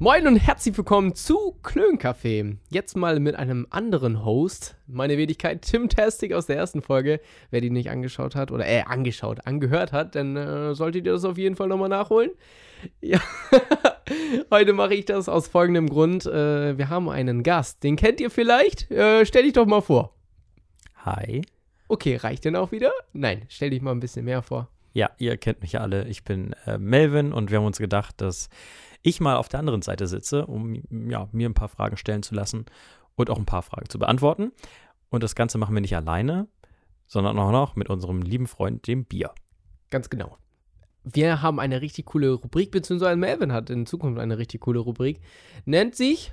Moin und herzlich willkommen zu Klöncafé. Jetzt mal mit einem anderen Host. Meine Wenigkeit Tim Tastic aus der ersten Folge. Wer die nicht angeschaut hat, oder äh, angeschaut, angehört hat, dann äh, solltet ihr das auf jeden Fall nochmal nachholen. Ja, heute mache ich das aus folgendem Grund. Äh, wir haben einen Gast, den kennt ihr vielleicht. Äh, stell dich doch mal vor. Hi. Okay, reicht denn auch wieder? Nein, stell dich mal ein bisschen mehr vor. Ja, ihr kennt mich alle. Ich bin äh, Melvin und wir haben uns gedacht, dass ich mal auf der anderen Seite sitze, um ja, mir ein paar Fragen stellen zu lassen und auch ein paar Fragen zu beantworten. Und das Ganze machen wir nicht alleine, sondern auch noch mit unserem lieben Freund, dem Bier. Ganz genau. Wir haben eine richtig coole Rubrik, beziehungsweise Melvin hat in Zukunft eine richtig coole Rubrik. Nennt sich,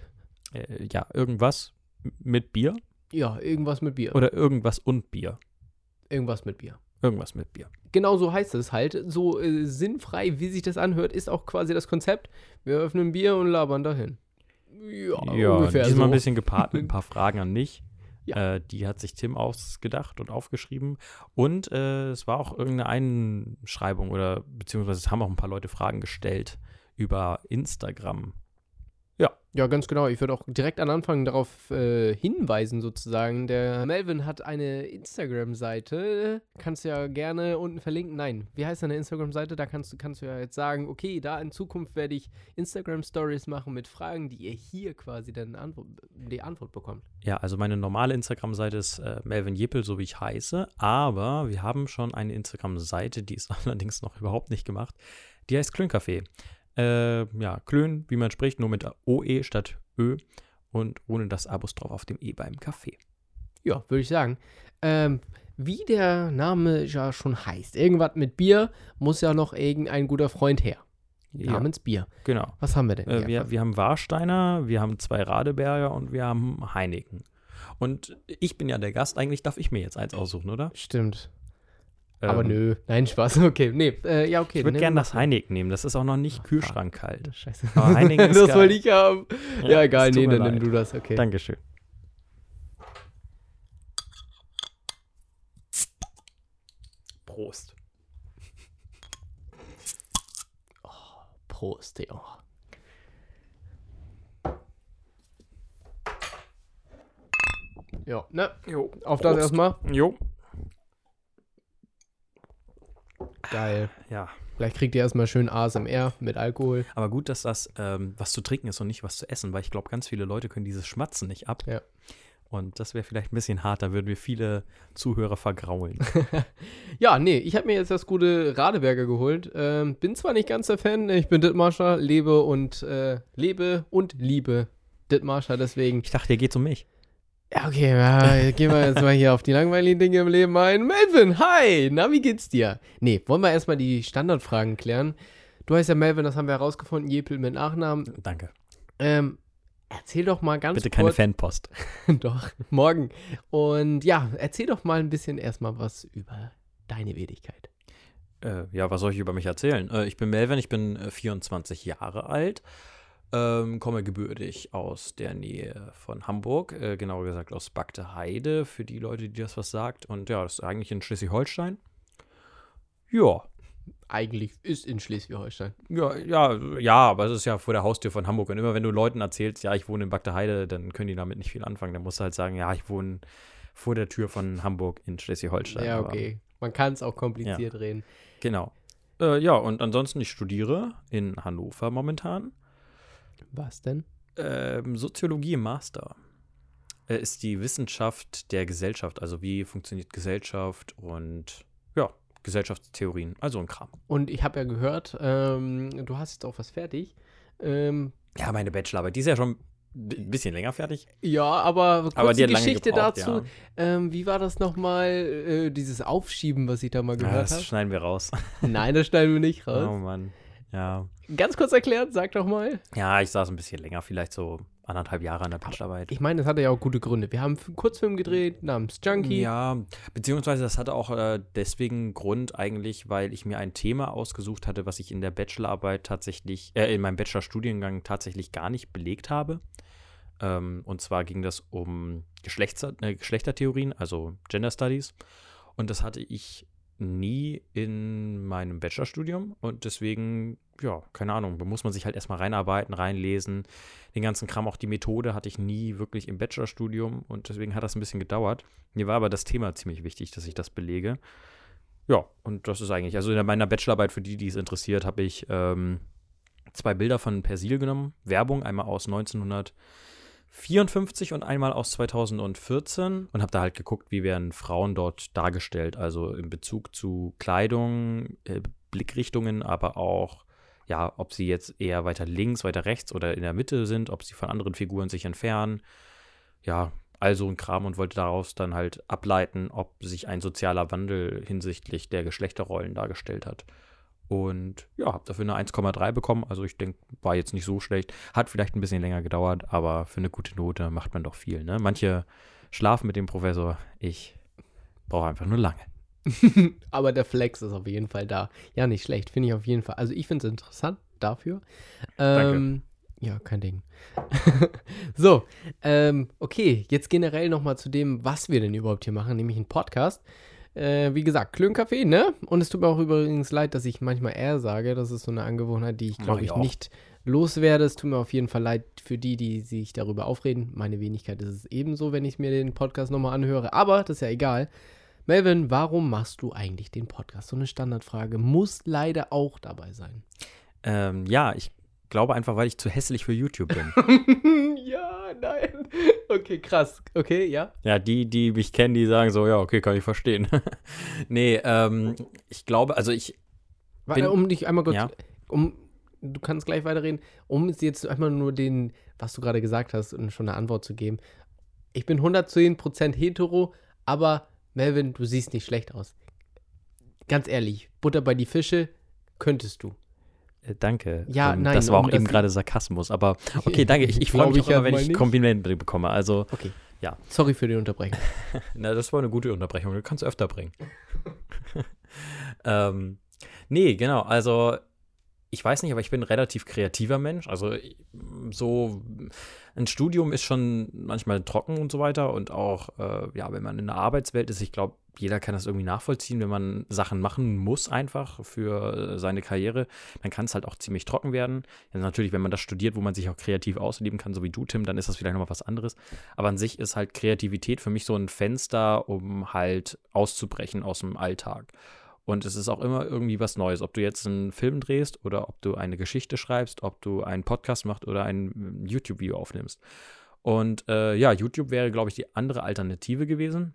Äh, ja, irgendwas mit Bier ja, irgendwas mit Bier. oder irgendwas und Bier. irgendwas mit Bier. Irgendwas mit Bier. Genau so heißt es halt. So äh, sinnfrei, wie sich das anhört, ist auch quasi das Konzept. Wir öffnen Bier und labern dahin. Ja, Ja, ungefähr diesmal so. ein bisschen gepaart mit ein paar Fragen an mich. Ja. Äh, die hat sich Tim ausgedacht und aufgeschrieben. Und äh, es war auch irgendeine Einschreibung oder beziehungsweise es haben auch ein paar Leute Fragen gestellt über Instagram. Ja, ganz genau. Ich würde auch direkt an Anfang darauf äh, hinweisen, sozusagen. Der Melvin hat eine Instagram-Seite. Kannst du ja gerne unten verlinken. Nein, wie heißt deine Instagram-Seite? Da kannst du, kannst du ja jetzt sagen, okay, da in Zukunft werde ich Instagram-Stories machen mit Fragen, die ihr hier quasi dann Antwort, die Antwort bekommt. Ja, also meine normale Instagram-Seite ist äh, Melvin Jeppel, so wie ich heiße. Aber wir haben schon eine Instagram-Seite, die ist allerdings noch überhaupt nicht gemacht. Die heißt Klöncafé. Äh, ja, Klön, wie man spricht, nur mit OE statt Ö und ohne das Abos drauf auf dem E beim Kaffee. Ja, würde ich sagen. Ähm, wie der Name ja schon heißt, irgendwas mit Bier muss ja noch irgendein guter Freund her. Ja, Namens Bier. genau. Was haben wir denn? Äh, wir, wir haben Warsteiner, wir haben zwei Radeberger und wir haben Heineken. Und ich bin ja der Gast, eigentlich darf ich mir jetzt eins aussuchen, oder? Stimmt. Aber Ähm, nö. Nein, Spaß. Okay, nee. Äh, ja, okay. Ich würde nimm gerne das Heineken nehmen, das ist auch noch nicht Ach, kühlschrankkalt. Scheiße. Aber Heineken ist das geil. wollte ich haben. Ja, egal. es tut Nee, dann nimm leid. du das. Okay. Dankeschön. Prost. Prost, Theo. Ja, ne? Jo. Auf das Prost. erstmal. Jo. Geil. Ja, Vielleicht kriegt ihr erstmal schön ASMR mit Alkohol. aber gut, dass das ähm, was zu trinken ist und nicht was zu essen, weil ich glaube, ganz viele Leute können dieses Schmatzen nicht ab. Ja. Und das wäre vielleicht ein bisschen hart, da würden wir viele Zuhörer vergraulen. Ja, nee, ich habe mir jetzt das gute Radeberger geholt. Ähm, bin zwar nicht ganz der Fan, ich bin Dittmarscher, lebe und äh, lebe und liebe Dittmarscher, deswegen. Ich dachte, hier geht's um mich. Ja, okay, ja, gehen wir jetzt mal hier auf die langweiligen Dinge im Leben ein. Melvin, hi, na, wie geht's dir? Nee, wollen wir erstmal die Standardfragen klären. Du heißt ja Melvin, das haben wir herausgefunden, Jepel mit Nachnamen. Danke. Ähm, erzähl doch mal ganz Bitte keine kurz. Fanpost. doch, morgen. Und ja, erzähl doch mal ein bisschen erstmal was über deine Wenigkeit. Äh, ja, was soll ich über mich erzählen? Äh, ich bin Melvin, ich bin äh, 24 Jahre alt, ähm, komme gebürtig aus der Nähe von Hamburg, äh, genauer gesagt aus Bagde Heide, für die Leute, die das was sagt. Und ja, das ist eigentlich in Schleswig-Holstein. Ja, Eigentlich ist in Schleswig-Holstein. ja, ja, ja, aber es ist ja vor der Haustür von Hamburg. Und immer wenn du Leuten erzählst, ja, ich wohne in Bagde Heide, dann können die damit nicht viel anfangen. Dann musst du halt sagen, ja, ich wohne vor der Tür von Hamburg in Schleswig-Holstein. Ja, Aber- okay. Man kann es auch kompliziert reden. Genau. Äh, ja, und ansonsten, ich studiere in Hannover momentan. Was denn? Ähm, Soziologie im Master. Äh, ist die Wissenschaft der Gesellschaft, also wie funktioniert Gesellschaft und ja, Gesellschaftstheorien, also ein Kram. Und ich habe ja gehört, ähm, du hast jetzt auch was fertig. Ähm, Ja, meine Bachelorarbeit, die ist ja schon ein bisschen länger fertig. ja, aber kurz Aber die Geschichte gebraucht, dazu. ja. Ähm, wie war das nochmal, äh, dieses Aufschieben, was ich da mal Ja, gehört das habe? schneiden wir raus. Nein, das schneiden wir nicht Oh raus. Mann. Ja. Ganz kurz erklärt, sag doch mal. Ja, ich saß ein bisschen länger, vielleicht so anderthalb Jahre an der Bachelorarbeit. Ich meine, das hatte ja auch gute Gründe. Wir haben einen Kurzfilm gedreht namens Junkie. Ja, beziehungsweise das hatte auch äh, deswegen Grund eigentlich, weil ich mir ein Thema ausgesucht hatte, was ich in der Bachelorarbeit tatsächlich, äh, in meinem Bachelorstudiengang tatsächlich gar nicht belegt habe. Ähm, und zwar ging das um Geschlechter, äh, Geschlechtertheorien, also Gender Studies. Und das hatte ich nie in meinem Bachelorstudium und deswegen, ja, keine Ahnung, da muss man sich halt erstmal reinarbeiten, reinlesen. Den ganzen Kram, auch die Methode hatte ich nie wirklich im Bachelorstudium und deswegen hat das ein bisschen gedauert. Mir war aber das Thema ziemlich wichtig, dass ich das belege. Ja, und das ist eigentlich, also in meiner Bachelorarbeit, für die, die es interessiert, habe ich ähm, zwei Bilder von Persil genommen. Werbung, einmal aus 1954 und einmal aus 2014 und habe da halt geguckt, wie werden Frauen dort dargestellt, also in Bezug zu Kleidung, äh, Blickrichtungen, aber auch ja, ob sie jetzt eher weiter links, weiter rechts oder in der Mitte sind, ob sie von anderen Figuren sich entfernen. Ja, also ein Kram und wollte daraus dann halt ableiten, ob sich ein sozialer Wandel hinsichtlich der Geschlechterrollen dargestellt hat. Und ja, habe dafür eine 1,3 bekommen. Also ich denke, war jetzt nicht so schlecht. Hat vielleicht ein bisschen länger gedauert, aber für eine gute Note macht man doch viel. Ne? Manche schlafen mit dem Professor. Ich brauche einfach nur lange. aber der Flex ist auf jeden Fall da. Ja, nicht schlecht. Finde ich auf jeden Fall. Also ich finde es interessant dafür. Ähm, Danke. Ja, kein Ding. so, ähm, okay, jetzt generell nochmal zu dem, was wir denn überhaupt hier machen, nämlich ein Podcast. Äh, wie gesagt, Klönkaffee, ne? Und es tut mir auch übrigens leid, dass ich manchmal er sage. Das ist so eine Angewohnheit, die ich, glaube ich, ich nicht loswerde. Es tut mir auf jeden Fall leid für die, die sich darüber aufreden. Meine Wenigkeit ist es ebenso, wenn ich mir den Podcast nochmal anhöre. Aber das ist ja egal. Melvin, warum machst du eigentlich den Podcast? So eine Standardfrage muss leider auch dabei sein. Ähm, ja, ich glaube einfach, weil ich zu hässlich für YouTube bin. ja, nein. Okay, krass. Okay, ja. Ja, die, die mich kennen, die sagen so, ja, okay, kann ich verstehen. nee, ähm, ich glaube, also ich. Bin, um dich einmal kurz, ja? um, du kannst gleich weiterreden, um jetzt einmal nur den, was du gerade gesagt hast, und schon eine Antwort zu geben. Ich bin 110% hetero, aber Melvin, du siehst nicht schlecht aus. Ganz ehrlich, Butter bei die Fische könntest du. Äh, danke. Ja, ähm, nein. Das war auch eben gerade Sarkasmus, aber okay, danke. Ich, ich freue mich immer, wenn ich Komplimente bekomme. Also, okay. Ja. Sorry für die Unterbrechung. Na, das war eine gute Unterbrechung. Du kannst öfter bringen. ähm, nee, genau. Also, ich weiß nicht, aber ich bin ein relativ kreativer Mensch. Also, so ein Studium ist schon manchmal trocken und so weiter. Und auch, äh, ja, wenn man in der Arbeitswelt ist, ich glaube, jeder kann das irgendwie nachvollziehen, wenn man Sachen machen muss einfach für äh, seine Karriere, dann kann es halt auch ziemlich trocken werden. Ja, natürlich, wenn man das studiert, wo man sich auch kreativ ausleben kann, so wie du, Tim, dann ist das vielleicht nochmal was anderes. Aber an sich ist halt Kreativität für mich so ein Fenster, um halt auszubrechen aus dem Alltag. Und es ist auch immer irgendwie was Neues, ob du jetzt einen Film drehst oder ob du eine Geschichte schreibst, ob du einen Podcast machst oder ein YouTube-Video aufnimmst. Und äh, ja, YouTube wäre, glaube ich, die andere Alternative gewesen.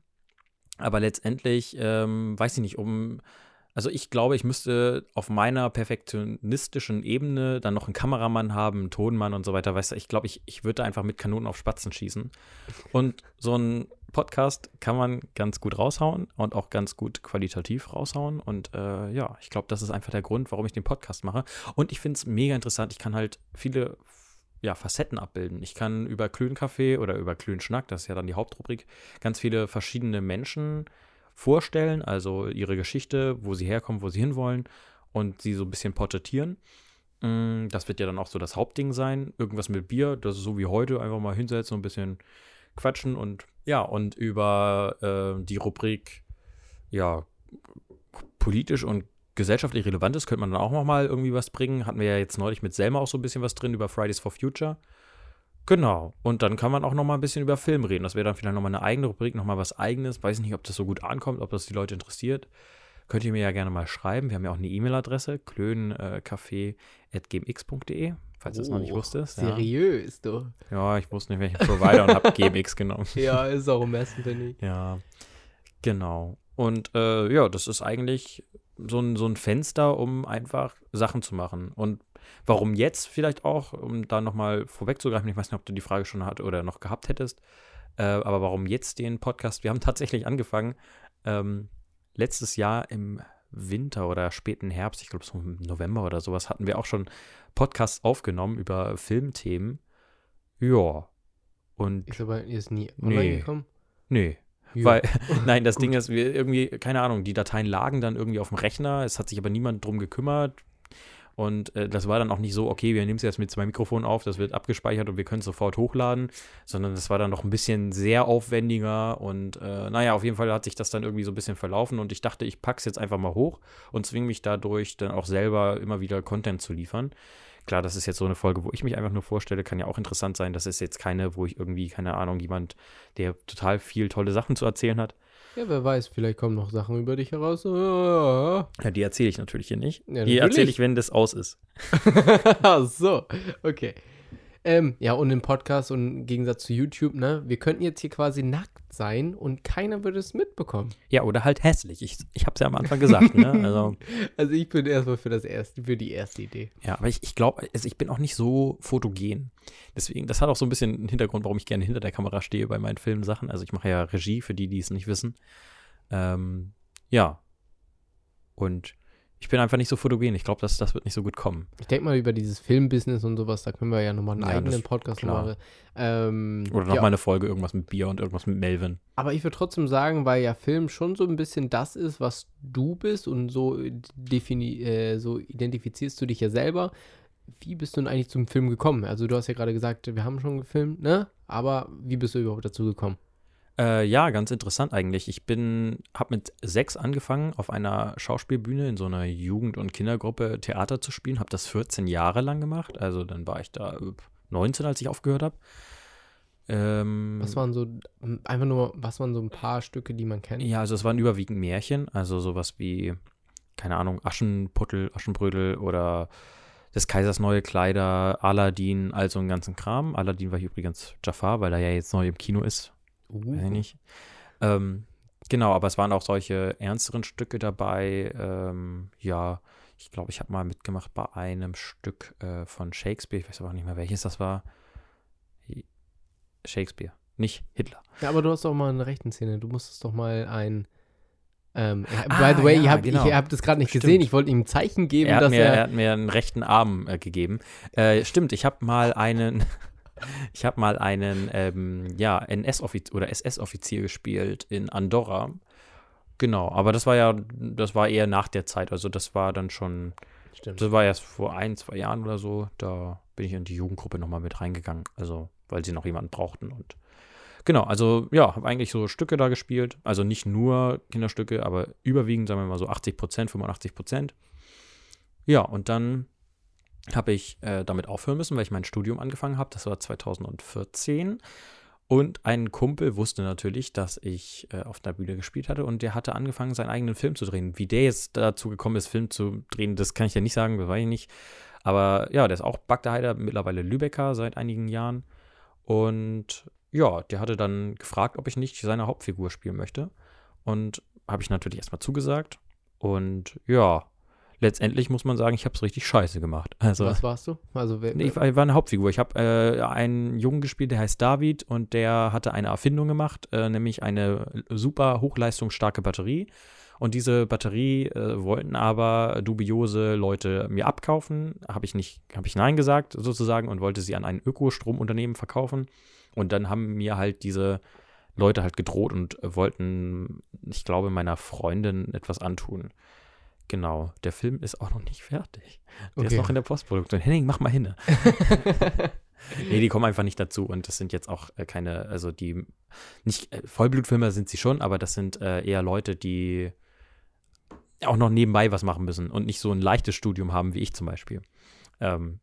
Aber letztendlich, ähm, weiß ich nicht, um. Also ich glaube, ich müsste auf meiner perfektionistischen Ebene dann noch einen Kameramann haben, einen Tonmann und so weiter. Weißt du, ich glaube, ich, ich würde einfach mit Kanonen auf Spatzen schießen. Und so ein Podcast kann man ganz gut raushauen und auch ganz gut qualitativ raushauen. Und äh, ja, ich glaube, das ist einfach der Grund, warum ich den Podcast mache. Und ich finde es mega interessant. Ich kann halt viele ja, Facetten abbilden. Ich kann über Klönkaffee oder über Klönschnack, das ist ja dann die Hauptrubrik, ganz viele verschiedene Menschen vorstellen, also ihre Geschichte, wo sie herkommen, wo sie hinwollen und sie so ein bisschen porträtieren. Mm, das wird ja dann auch so das Hauptding sein. Irgendwas mit Bier, das ist so wie heute, einfach mal hinsetzen und ein bisschen quatschen und ja, und über äh, die Rubrik, ja, politisch und gesellschaftlich relevant ist, könnte man dann auch noch mal irgendwie was bringen. Hatten wir ja jetzt neulich mit Selma auch so ein bisschen was drin über Fridays for Future. Genau. Und dann kann man auch noch mal ein bisschen über Film reden. Das wäre dann vielleicht noch mal eine eigene Rubrik, noch mal was eigenes. Weiß nicht, ob das so gut ankommt, ob das die Leute interessiert. Könnt ihr mir ja gerne mal schreiben. Wir haben ja auch eine E-Mail-Adresse, klöncafé.gmx.de, falls du es noch nicht oh, wusstest. Seriös, ja. du. Ja, ich wusste nicht, welchen Provider und habe GMX genommen. Ja, ist auch im besten, finde ich. Ja, genau. Und äh, ja, das ist eigentlich so ein, so ein Fenster, um einfach Sachen zu machen. Und warum jetzt vielleicht auch, um da nochmal vorwegzugreifen, ich weiß nicht, ob du die Frage schon hat oder noch gehabt hättest, äh, aber warum jetzt den Podcast? Wir haben tatsächlich angefangen, ähm, letztes Jahr im Winter oder späten Herbst, ich glaube so im November oder sowas, hatten wir auch schon Podcasts aufgenommen über Filmthemen. Ja. Und. Ist aber jetzt nie online nee, gekommen? Nee. Ja. Weil, nein, das Ding ist, wir irgendwie, keine Ahnung, die Dateien lagen dann irgendwie auf dem Rechner, es hat sich aber niemand drum gekümmert. Und äh, das war dann auch nicht so, okay, wir nehmen es jetzt mit zwei Mikrofonen auf, das wird abgespeichert und wir können es sofort hochladen, sondern das war dann noch ein bisschen sehr aufwendiger und äh, naja, auf jeden Fall hat sich das dann irgendwie so ein bisschen verlaufen und ich dachte, ich packe es jetzt einfach mal hoch und zwinge mich dadurch dann auch selber immer wieder Content zu liefern. Klar, das ist jetzt so eine Folge, wo ich mich einfach nur vorstelle, kann ja auch interessant sein. Das ist jetzt keine, wo ich irgendwie, keine Ahnung, jemand, der total viel tolle Sachen zu erzählen hat. Ja, wer weiß, vielleicht kommen noch Sachen über dich heraus. Ja, die erzähle ich natürlich hier nicht. Ja, die erzähle ich, wenn das aus ist. Ach so, okay. Ähm, ja, und im Podcast und im Gegensatz zu YouTube, ne, wir könnten jetzt hier quasi nackt sein und keiner würde es mitbekommen. Ja, oder halt hässlich. Ich, ich habe es ja am Anfang gesagt, ne? Also, also ich bin erstmal für das erste, für die erste Idee. Ja, aber ich, ich glaube, also ich bin auch nicht so fotogen. Deswegen, das hat auch so ein bisschen einen Hintergrund, warum ich gerne hinter der Kamera stehe bei meinen Filmsachen. Also ich mache ja Regie, für die, die es nicht wissen. Ähm, ja. Und ich bin einfach nicht so fotogen. Ich glaube, das, das wird nicht so gut kommen. Ich denke mal über dieses Filmbusiness und sowas, da können wir ja nochmal einen ja, eigenen Podcast machen. Ähm, Oder nochmal ja. eine Folge, irgendwas mit Bier und irgendwas mit Melvin. Aber ich würde trotzdem sagen, weil ja Film schon so ein bisschen das ist, was du bist und so, defini äh, so identifizierst du dich ja selber. Wie bist du denn eigentlich zum Film gekommen? Also du hast ja gerade gesagt, wir haben schon gefilmt, ne? Aber wie bist du überhaupt dazu gekommen? Äh, ja, ganz interessant eigentlich. Ich bin, habe mit sechs angefangen, auf einer Schauspielbühne in so einer Jugend- und Kindergruppe Theater zu spielen. Habe das 14 Jahre lang gemacht. Also dann war ich da 19, als ich aufgehört habe. Ähm, was waren so, einfach nur, was waren so ein paar Stücke, die man kennt? Ja, also es waren überwiegend Märchen. Also sowas wie, keine Ahnung, Aschenputtel, Aschenbrödel oder des Kaisers neue Kleider, Aladdin, all so einen ganzen Kram. Aladdin war hier übrigens Jafar, weil er ja jetzt neu im Kino ist. Uh. Weiß ich nicht. Ähm, genau, aber es waren auch solche ernsteren Stücke dabei. Ähm, ja, ich glaube, ich habe mal mitgemacht bei einem Stück äh, von Shakespeare. Ich weiß aber auch nicht mehr, welches das war. Shakespeare, nicht Hitler. Ja, aber du hast doch mal eine rechten Szene. Du musstest doch mal ein. Ähm, ah, by the way, ja, ihr habt, genau. ich habe das gerade nicht stimmt. gesehen. Ich wollte ihm ein Zeichen geben, er dass mir, er. Er hat mir einen rechten Arm äh, gegeben. Äh, stimmt, ich habe mal einen. Ich habe mal einen ähm, ja, NS-Offizier oder SS-Offizier gespielt in Andorra. Genau, aber das war ja, das war eher nach der Zeit. Also das war dann schon, Stimmt. das war erst vor ein, zwei Jahren oder so. Da bin ich in die Jugendgruppe nochmal mit reingegangen. Also, weil sie noch jemanden brauchten und Genau, also ja, habe eigentlich so Stücke da gespielt. Also nicht nur Kinderstücke, aber überwiegend, sagen wir mal so 80 Prozent, 85 Prozent. Ja, und dann habe ich äh, damit aufhören müssen, weil ich mein Studium angefangen habe. Das war 2014. Und ein Kumpel wusste natürlich, dass ich äh, auf der Bühne gespielt hatte und der hatte angefangen, seinen eigenen Film zu drehen. Wie der jetzt dazu gekommen ist, Film zu drehen, das kann ich ja nicht sagen, das weiß ich nicht. Aber ja, der ist auch Bagdaheider, mittlerweile Lübecker seit einigen Jahren. Und ja, der hatte dann gefragt, ob ich nicht seine Hauptfigur spielen möchte. Und habe ich natürlich erstmal zugesagt. Und ja, letztendlich muss man sagen, ich habe es richtig scheiße gemacht. Also, Was warst du? Also, wer, ich, war, eine Hauptfigur. Ich habe äh, einen Jungen gespielt, der heißt David und der hatte eine Erfindung gemacht, äh, nämlich eine super hochleistungsstarke Batterie. Und diese Batterie äh, wollten aber dubiose Leute mir abkaufen. Habe ich nicht, habe ich Nein gesagt sozusagen und wollte sie an ein Ökostromunternehmen verkaufen. Und dann haben mir halt diese Leute halt gedroht und wollten, ich glaube, meiner Freundin etwas antun. Genau, der Film ist auch noch nicht fertig. Der okay. ist noch in der Postproduktion. Henning, mach mal hin. nee, die kommen einfach nicht dazu und das sind jetzt auch äh, keine, also die, nicht, äh, Vollblutfilmer sind sie schon, aber das sind äh, eher Leute, die auch noch nebenbei was machen müssen und nicht so ein leichtes Studium haben wie ich zum Beispiel. Ähm,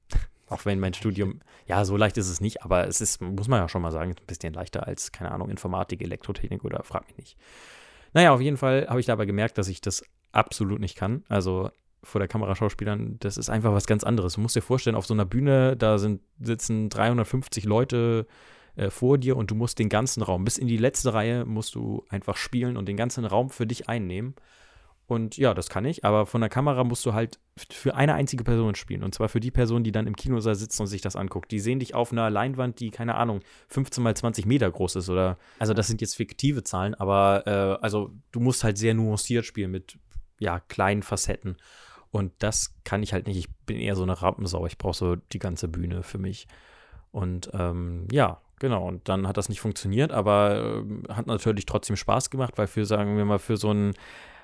auch wenn mein Studium, ja, so leicht ist es nicht, aber es ist, muss man ja schon mal sagen, ein bisschen leichter als, keine Ahnung, Informatik, Elektrotechnik oder frag mich nicht. Naja, auf jeden Fall habe ich dabei gemerkt, dass ich das absolut nicht kann. Also vor der Kamera Schauspielern, das ist einfach was ganz anderes. Du musst dir vorstellen, auf so einer Bühne, da sind, sitzen 350 Leute äh, vor dir und du musst den ganzen Raum, bis in die letzte Reihe musst du einfach spielen und den ganzen Raum für dich einnehmen. Und ja, das kann ich, aber von der Kamera musst du halt für eine einzige Person spielen. Und zwar für die Person, die dann im Kinosaal sitzt und sich das anguckt. Die sehen dich auf einer Leinwand, die, keine Ahnung, 15 mal 20 Meter groß ist. Oder also das sind jetzt fiktive Zahlen, aber äh, also du musst halt sehr nuanciert spielen mit ja, kleinen Facetten. Und das kann ich halt nicht. Ich bin eher so eine Rampensau. Ich brauche so die ganze Bühne für mich. Und ähm, ja, genau. Und dann hat das nicht funktioniert, aber äh, hat natürlich trotzdem Spaß gemacht, weil für, sagen wir mal, für so ein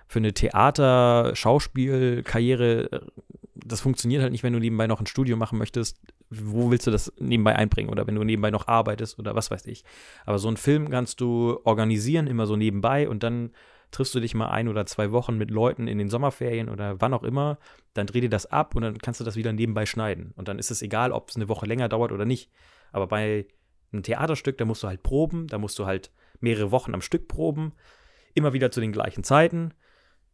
für eine Theater-Schauspiel-Karriere, äh, das funktioniert halt nicht, wenn du nebenbei noch ein Studio machen möchtest. Wo willst du das nebenbei einbringen? Oder wenn du nebenbei noch arbeitest oder was weiß ich. Aber so einen Film kannst du organisieren, immer so nebenbei und dann triffst du dich mal ein oder zwei Wochen mit Leuten in den Sommerferien oder wann auch immer, dann dreh dir das ab und dann kannst du das wieder nebenbei schneiden. Und dann ist es egal, ob es eine Woche länger dauert oder nicht. Aber bei einem Theaterstück, da musst du halt proben, da musst du halt mehrere Wochen am Stück proben, immer wieder zu den gleichen Zeiten.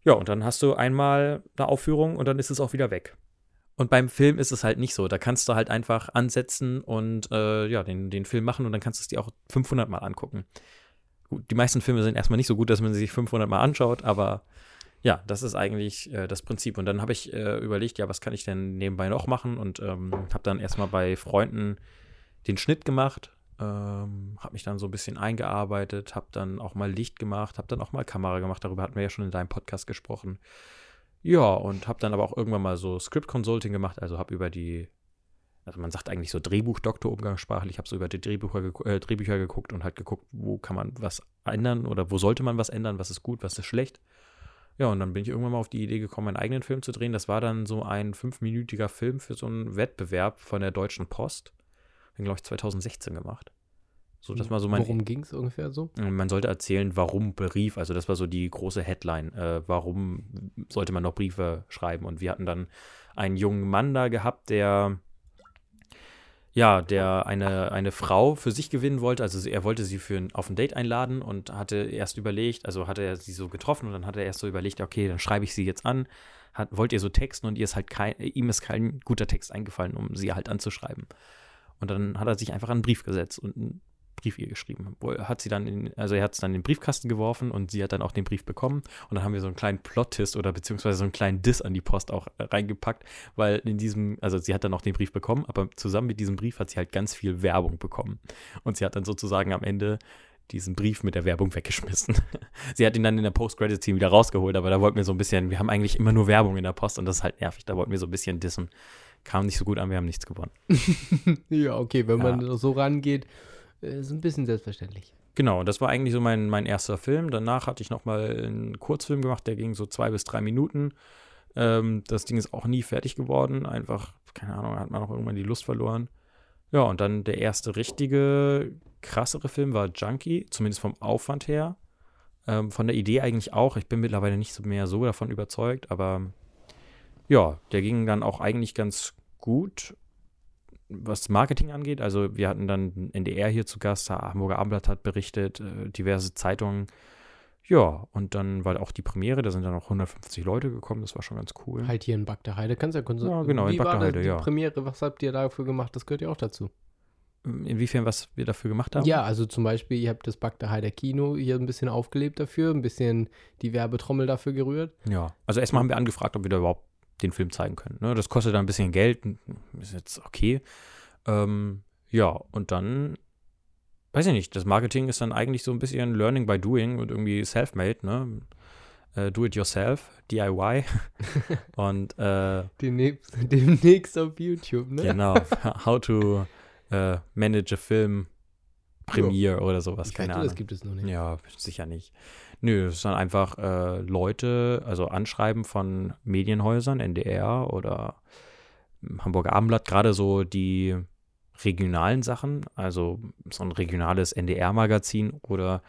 Ja, und dann hast du einmal eine Aufführung und dann ist es auch wieder weg. Und beim Film ist es halt nicht so. Da kannst du halt einfach ansetzen und äh, ja, den, den Film machen und dann kannst du es dir auch 500 Mal angucken. Gut, die meisten Filme sind erstmal nicht so gut, dass man sie sich 500 Mal anschaut, aber ja, das ist eigentlich äh, das Prinzip. Und dann habe ich äh, überlegt, ja, was kann ich denn nebenbei noch machen? Und ähm, habe dann erstmal bei Freunden den Schnitt gemacht, ähm, habe mich dann so ein bisschen eingearbeitet, habe dann auch mal Licht gemacht, habe dann auch mal Kamera gemacht. Darüber hatten wir ja schon in deinem Podcast gesprochen. Ja, und habe dann aber auch irgendwann mal so Script Consulting gemacht, also habe über die also man sagt eigentlich so Drehbuchdoktor umgangssprachlich. Ich habe so über die Drehbücher, äh, Drehbücher geguckt und halt geguckt, wo kann man was ändern oder wo sollte man was ändern, was ist gut, was ist schlecht. Ja, und dann bin ich irgendwann mal auf die Idee gekommen, meinen eigenen Film zu drehen. Das war dann so ein fünfminütiger Film für so einen Wettbewerb von der Deutschen Post. Den, glaube ich, 2016 gemacht. So, das war so mein, Worum ging es ungefähr so? Man sollte erzählen, warum Brief, also das war so die große Headline, äh, warum sollte man noch Briefe schreiben. Und wir hatten dann einen jungen Mann da gehabt, der ja, der eine, eine Frau für sich gewinnen wollte. Also er wollte sie für ein, auf ein Date einladen und hatte erst überlegt, also hatte er sie so getroffen und dann hat er erst so überlegt, okay, dann schreibe ich sie jetzt an. Hat, wollt ihr so texten und ihr ist halt kein, ihm ist kein guter Text eingefallen, um sie halt anzuschreiben. Und dann hat er sich einfach einen Brief gesetzt und Brief ihr geschrieben. Hat sie dann, in, also er hat es dann in den Briefkasten geworfen und sie hat dann auch den Brief bekommen. Und dann haben wir so einen kleinen Plot-Tist oder beziehungsweise so einen kleinen Diss an die Post auch äh, reingepackt, weil in diesem, also sie hat dann auch den Brief bekommen, aber zusammen mit diesem Brief hat sie halt ganz viel Werbung bekommen. Und sie hat dann sozusagen am Ende diesen Brief mit der Werbung weggeschmissen. sie hat ihn dann in der Post-Credit-Team wieder rausgeholt, aber da wollten wir so ein bisschen, wir haben eigentlich immer nur Werbung in der Post und das ist halt nervig, da wollten wir so ein bisschen dissen. Kam nicht so gut an, wir haben nichts gewonnen. ja, okay, wenn ja. man so rangeht, ist ein bisschen selbstverständlich. Genau, das war eigentlich so mein, mein erster Film. Danach hatte ich nochmal einen Kurzfilm gemacht, der ging so zwei bis drei Minuten. Ähm, das Ding ist auch nie fertig geworden. Einfach, keine Ahnung, hat man auch irgendwann die Lust verloren. Ja, und dann der erste richtige, krassere Film war Junkie, zumindest vom Aufwand her. Ähm, von der Idee eigentlich auch. Ich bin mittlerweile nicht mehr so davon überzeugt, aber ja, der ging dann auch eigentlich ganz gut was Marketing angeht. Also wir hatten dann NDR hier zu Gast, Hamburger Abendblatt hat berichtet, äh, diverse Zeitungen. Ja, und dann war auch die Premiere, da sind dann auch 150 Leute gekommen, das war schon ganz cool. Halt hier in Bagdeheide, kannst du ja kurz Ja, genau, Wie in Bagdeheide, ja. Premiere, was habt ihr dafür gemacht? Das gehört ja auch dazu. Inwiefern, was wir dafür gemacht haben? Ja, also zum Beispiel, ihr habt das Bagdeheider Kino hier ein bisschen aufgelebt dafür, ein bisschen die Werbetrommel dafür gerührt. Ja, also erstmal haben wir angefragt, ob wir da überhaupt den Film zeigen können. Ne? Das kostet dann ein bisschen Geld, ist jetzt okay. Ähm, ja, und dann, weiß ich nicht, das Marketing ist dann eigentlich so ein bisschen Learning by Doing und irgendwie self-made, ne? Uh, do it yourself, DIY. und äh, demnächst, demnächst auf YouTube, ne? Genau, how to uh, manage a film Premiere oder sowas, ich keine Ahnung. Das gibt es noch nicht. Ja, sicher nicht. Nö, es sind einfach äh, Leute, also Anschreiben von Medienhäusern, NDR oder Hamburger Abendblatt, gerade so die regionalen Sachen, also so ein regionales NDR-Magazin oder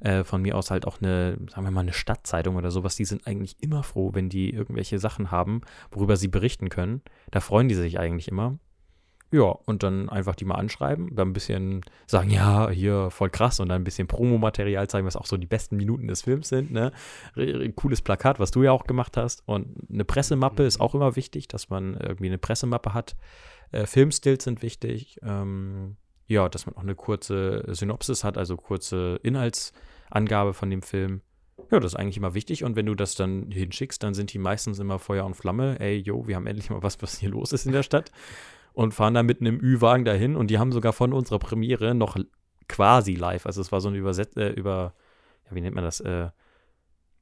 äh, von mir aus halt auch eine, sagen wir mal, eine Stadtzeitung oder sowas, die sind eigentlich immer froh, wenn die irgendwelche Sachen haben, worüber sie berichten können. Da freuen die sich eigentlich immer. Ja, und dann einfach die mal anschreiben, dann ein bisschen sagen, ja, hier voll krass und dann ein bisschen Promomaterial zeigen, was auch so die besten Minuten des Films sind, ne? Cooles Plakat, was du ja auch gemacht hast. Und eine Pressemappe mhm. ist auch immer wichtig, dass man irgendwie eine Pressemappe hat. Äh, Filmstills sind wichtig. Ähm, ja, dass man auch eine kurze Synopsis hat, also kurze Inhaltsangabe von dem Film. Ja, das ist eigentlich immer wichtig. Und wenn du das dann hinschickst, dann sind die meistens immer Feuer und Flamme. Ey, yo, wir haben endlich mal was, was hier los ist in der Stadt und fahren da mit einem Ü-Wagen dahin und die haben sogar von unserer Premiere noch quasi live, also es war so ein Überset äh, über, ja, wie nennt man das, äh,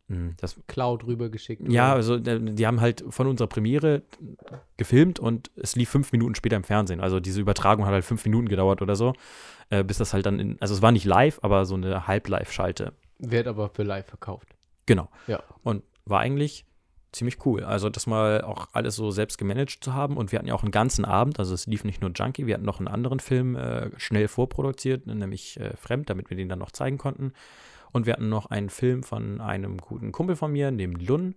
hm, das Cloud rübergeschickt. Ja, also äh, die haben halt von unserer Premiere gefilmt und es lief fünf Minuten später im Fernsehen. Also diese Übertragung hat halt fünf Minuten gedauert oder so, äh, bis das halt dann, in, also es war nicht live, aber so eine Halb-Live-Schalte. Wird aber für live verkauft. Genau. Ja. Und war eigentlich ziemlich cool. Also das mal auch alles so selbst gemanagt zu haben. Und wir hatten ja auch einen ganzen Abend, also es lief nicht nur Junkie, wir hatten noch einen anderen Film äh, schnell vorproduziert, nämlich äh, Fremd, damit wir den dann noch zeigen konnten. Und wir hatten noch einen Film von einem guten Kumpel von mir, dem Lun.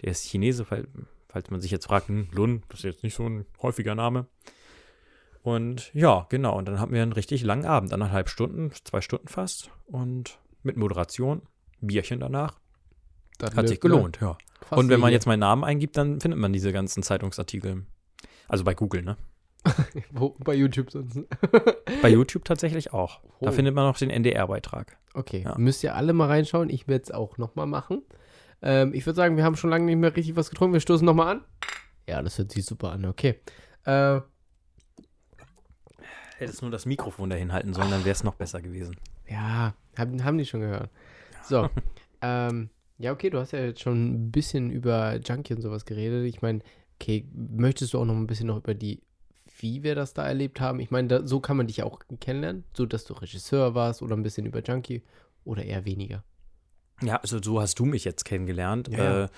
Der ist Chinese, falls man sich jetzt fragt, hm, Lun, das ist jetzt nicht so ein häufiger Name. Und ja, genau. Und dann hatten wir einen richtig langen Abend, anderthalb Stunden, zwei Stunden fast. Und mit Moderation, Bierchen danach. Das Hat sich ne? gelohnt, ja. Fast Und wenn man jetzt meinen Namen eingibt, dann findet man diese ganzen Zeitungsartikel. Also bei Google, ne? Wo, bei YouTube sonst. Bei YouTube tatsächlich auch. Da Oh. findet man noch den NDR-Beitrag. Okay, Ja. müsst ihr alle mal reinschauen. Ich werde es auch nochmal machen. Ähm, ich würde sagen, wir haben schon lange nicht mehr richtig was getrunken. Wir stoßen nochmal an. Ja, das hört sich super an. Okay. Äh, Hättest nur das Mikrofon dahin halten sollen, dann wäre es noch besser gewesen. ja, haben, haben die schon gehört. So. ähm, ja, okay, du hast ja jetzt schon ein bisschen über Junkie und sowas geredet. Ich meine, okay, möchtest du auch noch ein bisschen noch über die, wie wir das da erlebt haben? Ich meine, da, so kann man dich auch kennenlernen, so dass du Regisseur warst oder ein bisschen über Junkie oder eher weniger. Ja, also so hast du mich jetzt kennengelernt. Ja. Äh,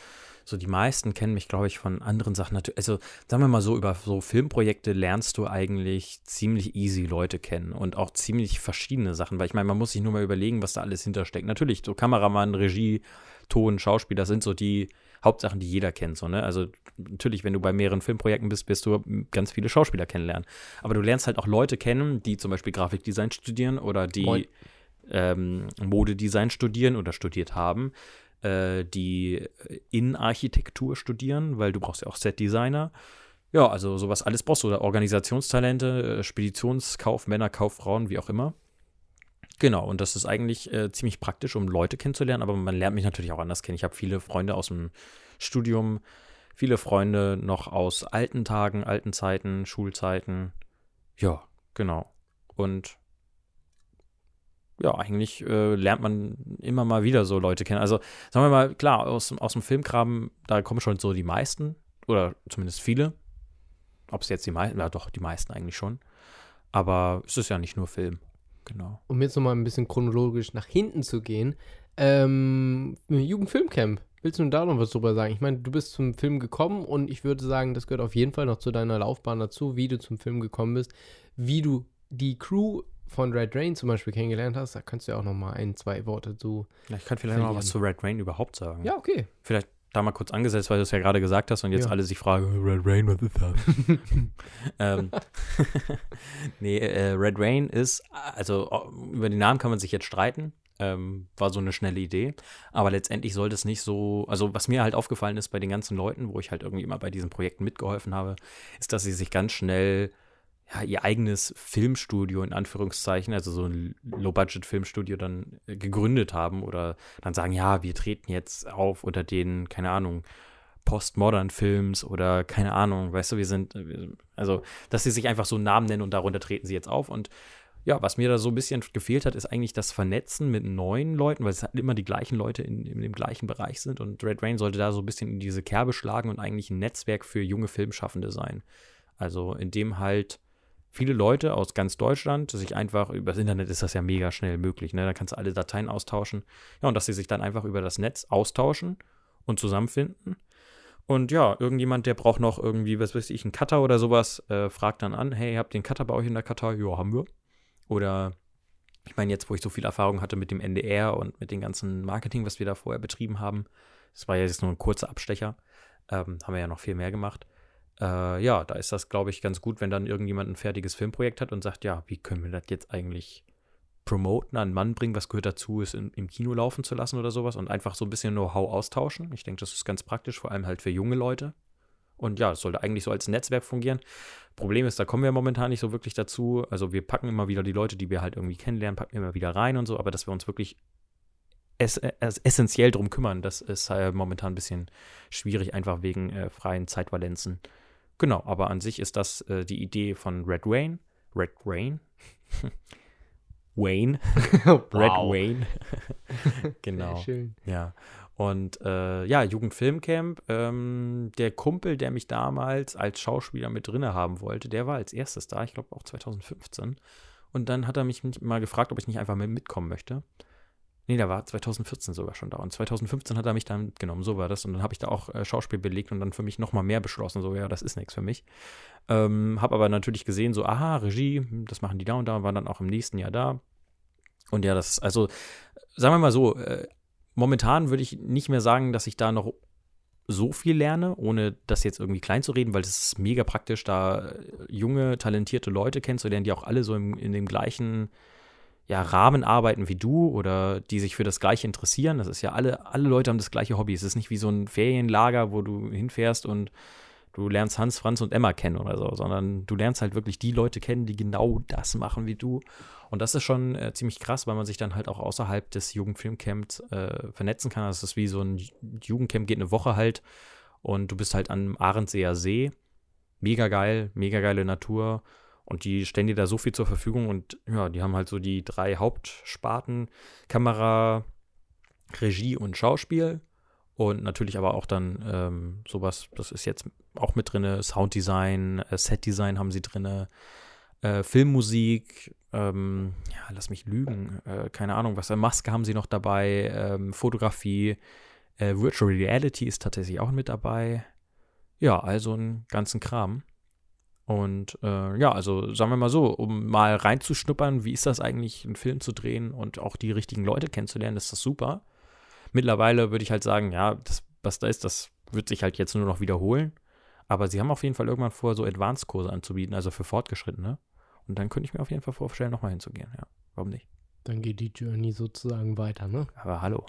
so die meisten kennen mich, glaube ich, von anderen Sachen. Also sagen wir mal so, über so Filmprojekte lernst du eigentlich ziemlich easy Leute kennen und auch ziemlich verschiedene Sachen, weil ich meine, man muss sich nur mal überlegen, was da alles hintersteckt. Natürlich, so Kameramann, Regie, Ton, Schauspieler sind so die Hauptsachen, die jeder kennt. So, ne? Also natürlich, wenn du bei mehreren Filmprojekten bist, wirst du ganz viele Schauspieler kennenlernen. Aber du lernst halt auch Leute kennen, die zum Beispiel Grafikdesign studieren oder die ähm, Modedesign studieren oder studiert haben, äh, die Innenarchitektur studieren, weil du brauchst ja auch Setdesigner. Ja, also sowas alles brauchst du. Oder Organisationstalente, äh, Speditionskaufmänner, Kauffrauen, wie auch immer. Genau, und das ist eigentlich äh, ziemlich praktisch, um Leute kennenzulernen, aber man lernt mich natürlich auch anders kennen. Ich habe viele Freunde aus dem Studium, viele Freunde noch aus alten Tagen, alten Zeiten, Schulzeiten. Ja, genau. Und ja, eigentlich äh, lernt man immer mal wieder so Leute kennen. Also sagen wir mal, klar, aus, aus dem Filmkram, da kommen schon so die meisten, oder zumindest viele. Ob es jetzt die meisten, ja doch, die meisten eigentlich schon. Aber es ist ja nicht nur Film. Genau. um jetzt nochmal ein bisschen chronologisch nach hinten zu gehen, ähm, Jugendfilmcamp. Willst du da noch was drüber sagen? Ich meine, du bist zum Film gekommen und ich würde sagen, das gehört auf jeden Fall noch zu deiner Laufbahn dazu, wie du zum Film gekommen bist, wie du die Crew von Red Rain zum Beispiel kennengelernt hast. Da kannst du ja auch noch mal ein, zwei Worte zu. Ja, ich kann vielleicht noch Verlieren. was zu Red Rain überhaupt sagen. Ja, okay. Vielleicht da mal kurz angesetzt, weil du es ja gerade gesagt hast und jetzt Ja. alle sich fragen, Red Rain, was ist das? ähm, nee, äh, Red Rain ist, also über den Namen kann man sich jetzt streiten. Ähm, war so eine schnelle Idee. Aber letztendlich sollte es nicht so, also was mir halt aufgefallen ist bei den ganzen Leuten, wo ich halt irgendwie immer bei diesen Projekten mitgeholfen habe, ist, dass sie sich ganz schnell ja, ihr eigenes Filmstudio in Anführungszeichen, also so ein Low-Budget-Filmstudio dann äh, gegründet haben oder dann sagen, ja, wir treten jetzt auf unter den, keine Ahnung, Postmodern-Films oder keine Ahnung, weißt du, wir sind, äh, wir- also, dass sie sich einfach so einen Namen nennen und darunter treten sie jetzt auf und ja, was mir da so ein bisschen gefehlt hat, ist eigentlich das Vernetzen mit neuen Leuten, weil es halt immer die gleichen Leute in, in dem gleichen Bereich sind und Red Rain sollte da so ein bisschen in diese Kerbe schlagen und eigentlich ein Netzwerk für junge Filmschaffende sein. Also in dem halt viele Leute aus ganz Deutschland sich einfach, übers Internet ist das ja mega schnell möglich, ne? Da kannst du alle Dateien austauschen. Ja, und dass sie sich dann einfach über das Netz austauschen und zusammenfinden. Und ja, irgendjemand, der braucht noch irgendwie, was weiß ich, einen Cutter oder sowas, äh, fragt dann an, hey, habt ihr einen Cutter bei euch in der Kartei? Ja, haben wir. Oder ich meine, jetzt, wo ich so viel Erfahrung hatte mit dem NDR und mit dem ganzen Marketing, was wir da vorher betrieben haben, das war ja jetzt nur ein kurzer Abstecher, ähm, haben wir ja noch viel mehr gemacht. Äh, ja, da ist das, glaube ich, ganz gut, wenn dann irgendjemand ein fertiges Filmprojekt hat und sagt, ja, wie können wir das jetzt eigentlich promoten, an den Mann bringen, was gehört dazu, es in, im Kino laufen zu lassen oder sowas und einfach so ein bisschen Know-how austauschen. Ich denke, das ist ganz praktisch, vor allem halt für junge Leute. Und ja, das sollte eigentlich so als Netzwerk fungieren. Problem ist, da kommen wir momentan nicht so wirklich dazu. Also wir packen immer wieder die Leute, die wir halt irgendwie kennenlernen, packen immer wieder rein und so, aber dass wir uns wirklich ess ess essentiell drum kümmern, das ist äh, momentan ein bisschen schwierig, einfach wegen äh, freien Zeitvalenzen. Genau, aber an sich ist das äh, die Idee von Red Wayne. Red Rain? Wayne. Red Wayne. genau. Sehr schön. Ja. Und äh, ja, Jugendfilmcamp, ähm, der Kumpel, der mich damals als Schauspieler mit drinne haben wollte, der war als erstes da, ich glaube auch 2015. Und dann hat er mich mal gefragt, ob ich nicht einfach mit mitkommen möchte. Nee, der war 2014 sogar schon da. Und 2015 hat er mich dann mitgenommen, so war das. Und dann habe ich da auch äh, Schauspiel belegt und dann für mich nochmal mehr beschlossen, so, ja, das ist nichts für mich. Ähm, habe aber natürlich gesehen, so, aha, Regie, das machen die da und da, und war dann auch im nächsten Jahr da. Und ja, das, also, sagen wir mal so, äh, momentan würde ich nicht mehr sagen, dass ich da noch so viel lerne, ohne das jetzt irgendwie klein zu reden, weil es ist mega praktisch, da äh, junge, talentierte Leute kennenzulernen, die auch alle so im, in dem gleichen ja, Rahmen arbeiten wie du oder die sich für das Gleiche interessieren. Das ist ja alle, alle Leute haben das gleiche Hobby. Es ist nicht wie so ein Ferienlager, wo du hinfährst und du lernst Hans, Franz und Emma kennen oder so, sondern du lernst halt wirklich die Leute kennen, die genau das machen wie du. Und das ist schon äh, ziemlich krass, weil man sich dann halt auch außerhalb des Jugendfilmcamps äh, vernetzen kann. Das ist wie so ein Jugendcamp, geht eine Woche halt und du bist halt am Arendseer See. Mega geil, mega geile Natur. Und die stellen dir da so viel zur Verfügung und ja, die haben halt so die drei Hauptsparten: Kamera, Regie und Schauspiel. Und natürlich aber auch dann ähm, sowas, das ist jetzt auch mit drin, Sounddesign, äh, Setdesign haben sie drin, äh, Filmmusik, ähm, ja, lass mich lügen, äh, keine Ahnung, was, äh, Maske haben sie noch dabei, ähm, Fotografie, äh, Virtual Reality ist tatsächlich auch mit dabei. Ja, also einen ganzen Kram. Und äh, ja, also sagen wir mal so, um mal reinzuschnuppern, wie ist das eigentlich, einen Film zu drehen und auch die richtigen Leute kennenzulernen, ist das super. Mittlerweile würde ich halt sagen, ja, das, was da ist, das wird sich halt jetzt nur noch wiederholen. Aber sie haben auf jeden Fall irgendwann vor, so Advanced-Kurse anzubieten, also für Fortgeschrittene. Und dann könnte ich mir auf jeden Fall vorstellen, nochmal hinzugehen. Ja, warum nicht? Dann geht die Journey sozusagen weiter, ne? Aber hallo.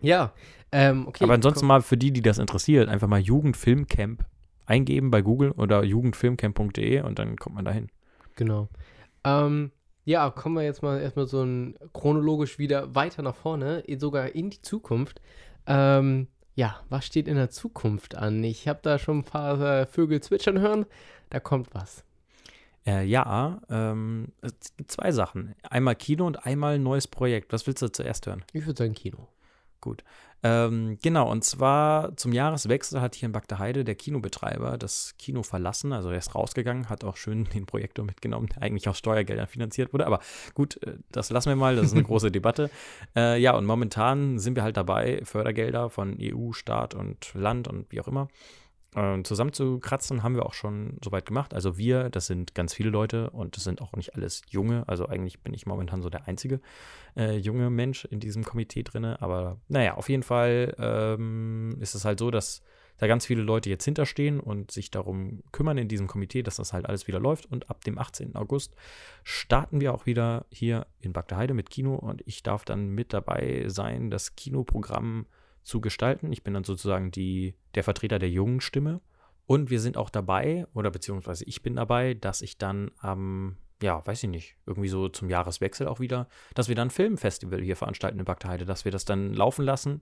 Ja, ähm, okay. Aber ansonsten komm. mal für die, die das interessiert, einfach mal Jugendfilmcamp eingeben bei Google oder jugendfilmcamp.de und dann kommt man dahin. Genau. Ähm, ja, kommen wir jetzt mal erstmal so ein chronologisch wieder weiter nach vorne, sogar in die Zukunft. Ähm, ja, was steht in der Zukunft an? Ich habe da schon ein paar äh, Vögel zwitschern hören. Da kommt was. Äh, ja, ähm, es gibt zwei Sachen. Einmal Kino und einmal ein neues Projekt. Was willst du zuerst hören? Ich würde sagen Kino. Gut. Ähm, genau, und zwar zum Jahreswechsel hat hier in Bagdeheide der Kinobetreiber das Kino verlassen. Also er ist rausgegangen, hat auch schön den Projektor mitgenommen, der eigentlich aus Steuergeldern finanziert wurde. Aber gut, äh, das lassen wir mal, das ist eine große Debatte. Äh, ja, und momentan sind wir halt dabei, Fördergelder von EU, Staat und Land und wie auch immer äh, zusammenzukratzen, haben wir auch schon soweit gemacht. Also wir, das sind ganz viele Leute und das sind auch nicht alles junge. Also eigentlich bin ich momentan so der einzige äh, junge Mensch in diesem Komitee drin. Aber naja, auf jeden Fall ähm, ist es halt so, dass da ganz viele Leute jetzt hinterstehen und sich darum kümmern in diesem Komitee, dass das halt alles wieder läuft. Und ab dem 18. August starten wir auch wieder hier in Bagdeheide mit Kino und ich darf dann mit dabei sein, das Kinoprogramm zu gestalten. Ich bin dann sozusagen die, der Vertreter der jungen Stimme. Und wir sind auch dabei, oder beziehungsweise ich bin dabei, dass ich dann am, ja, weiß ich nicht, irgendwie so zum Jahreswechsel auch wieder, dass wir dann Filmfestival hier veranstalten in Bagdheide, dass wir das dann laufen lassen.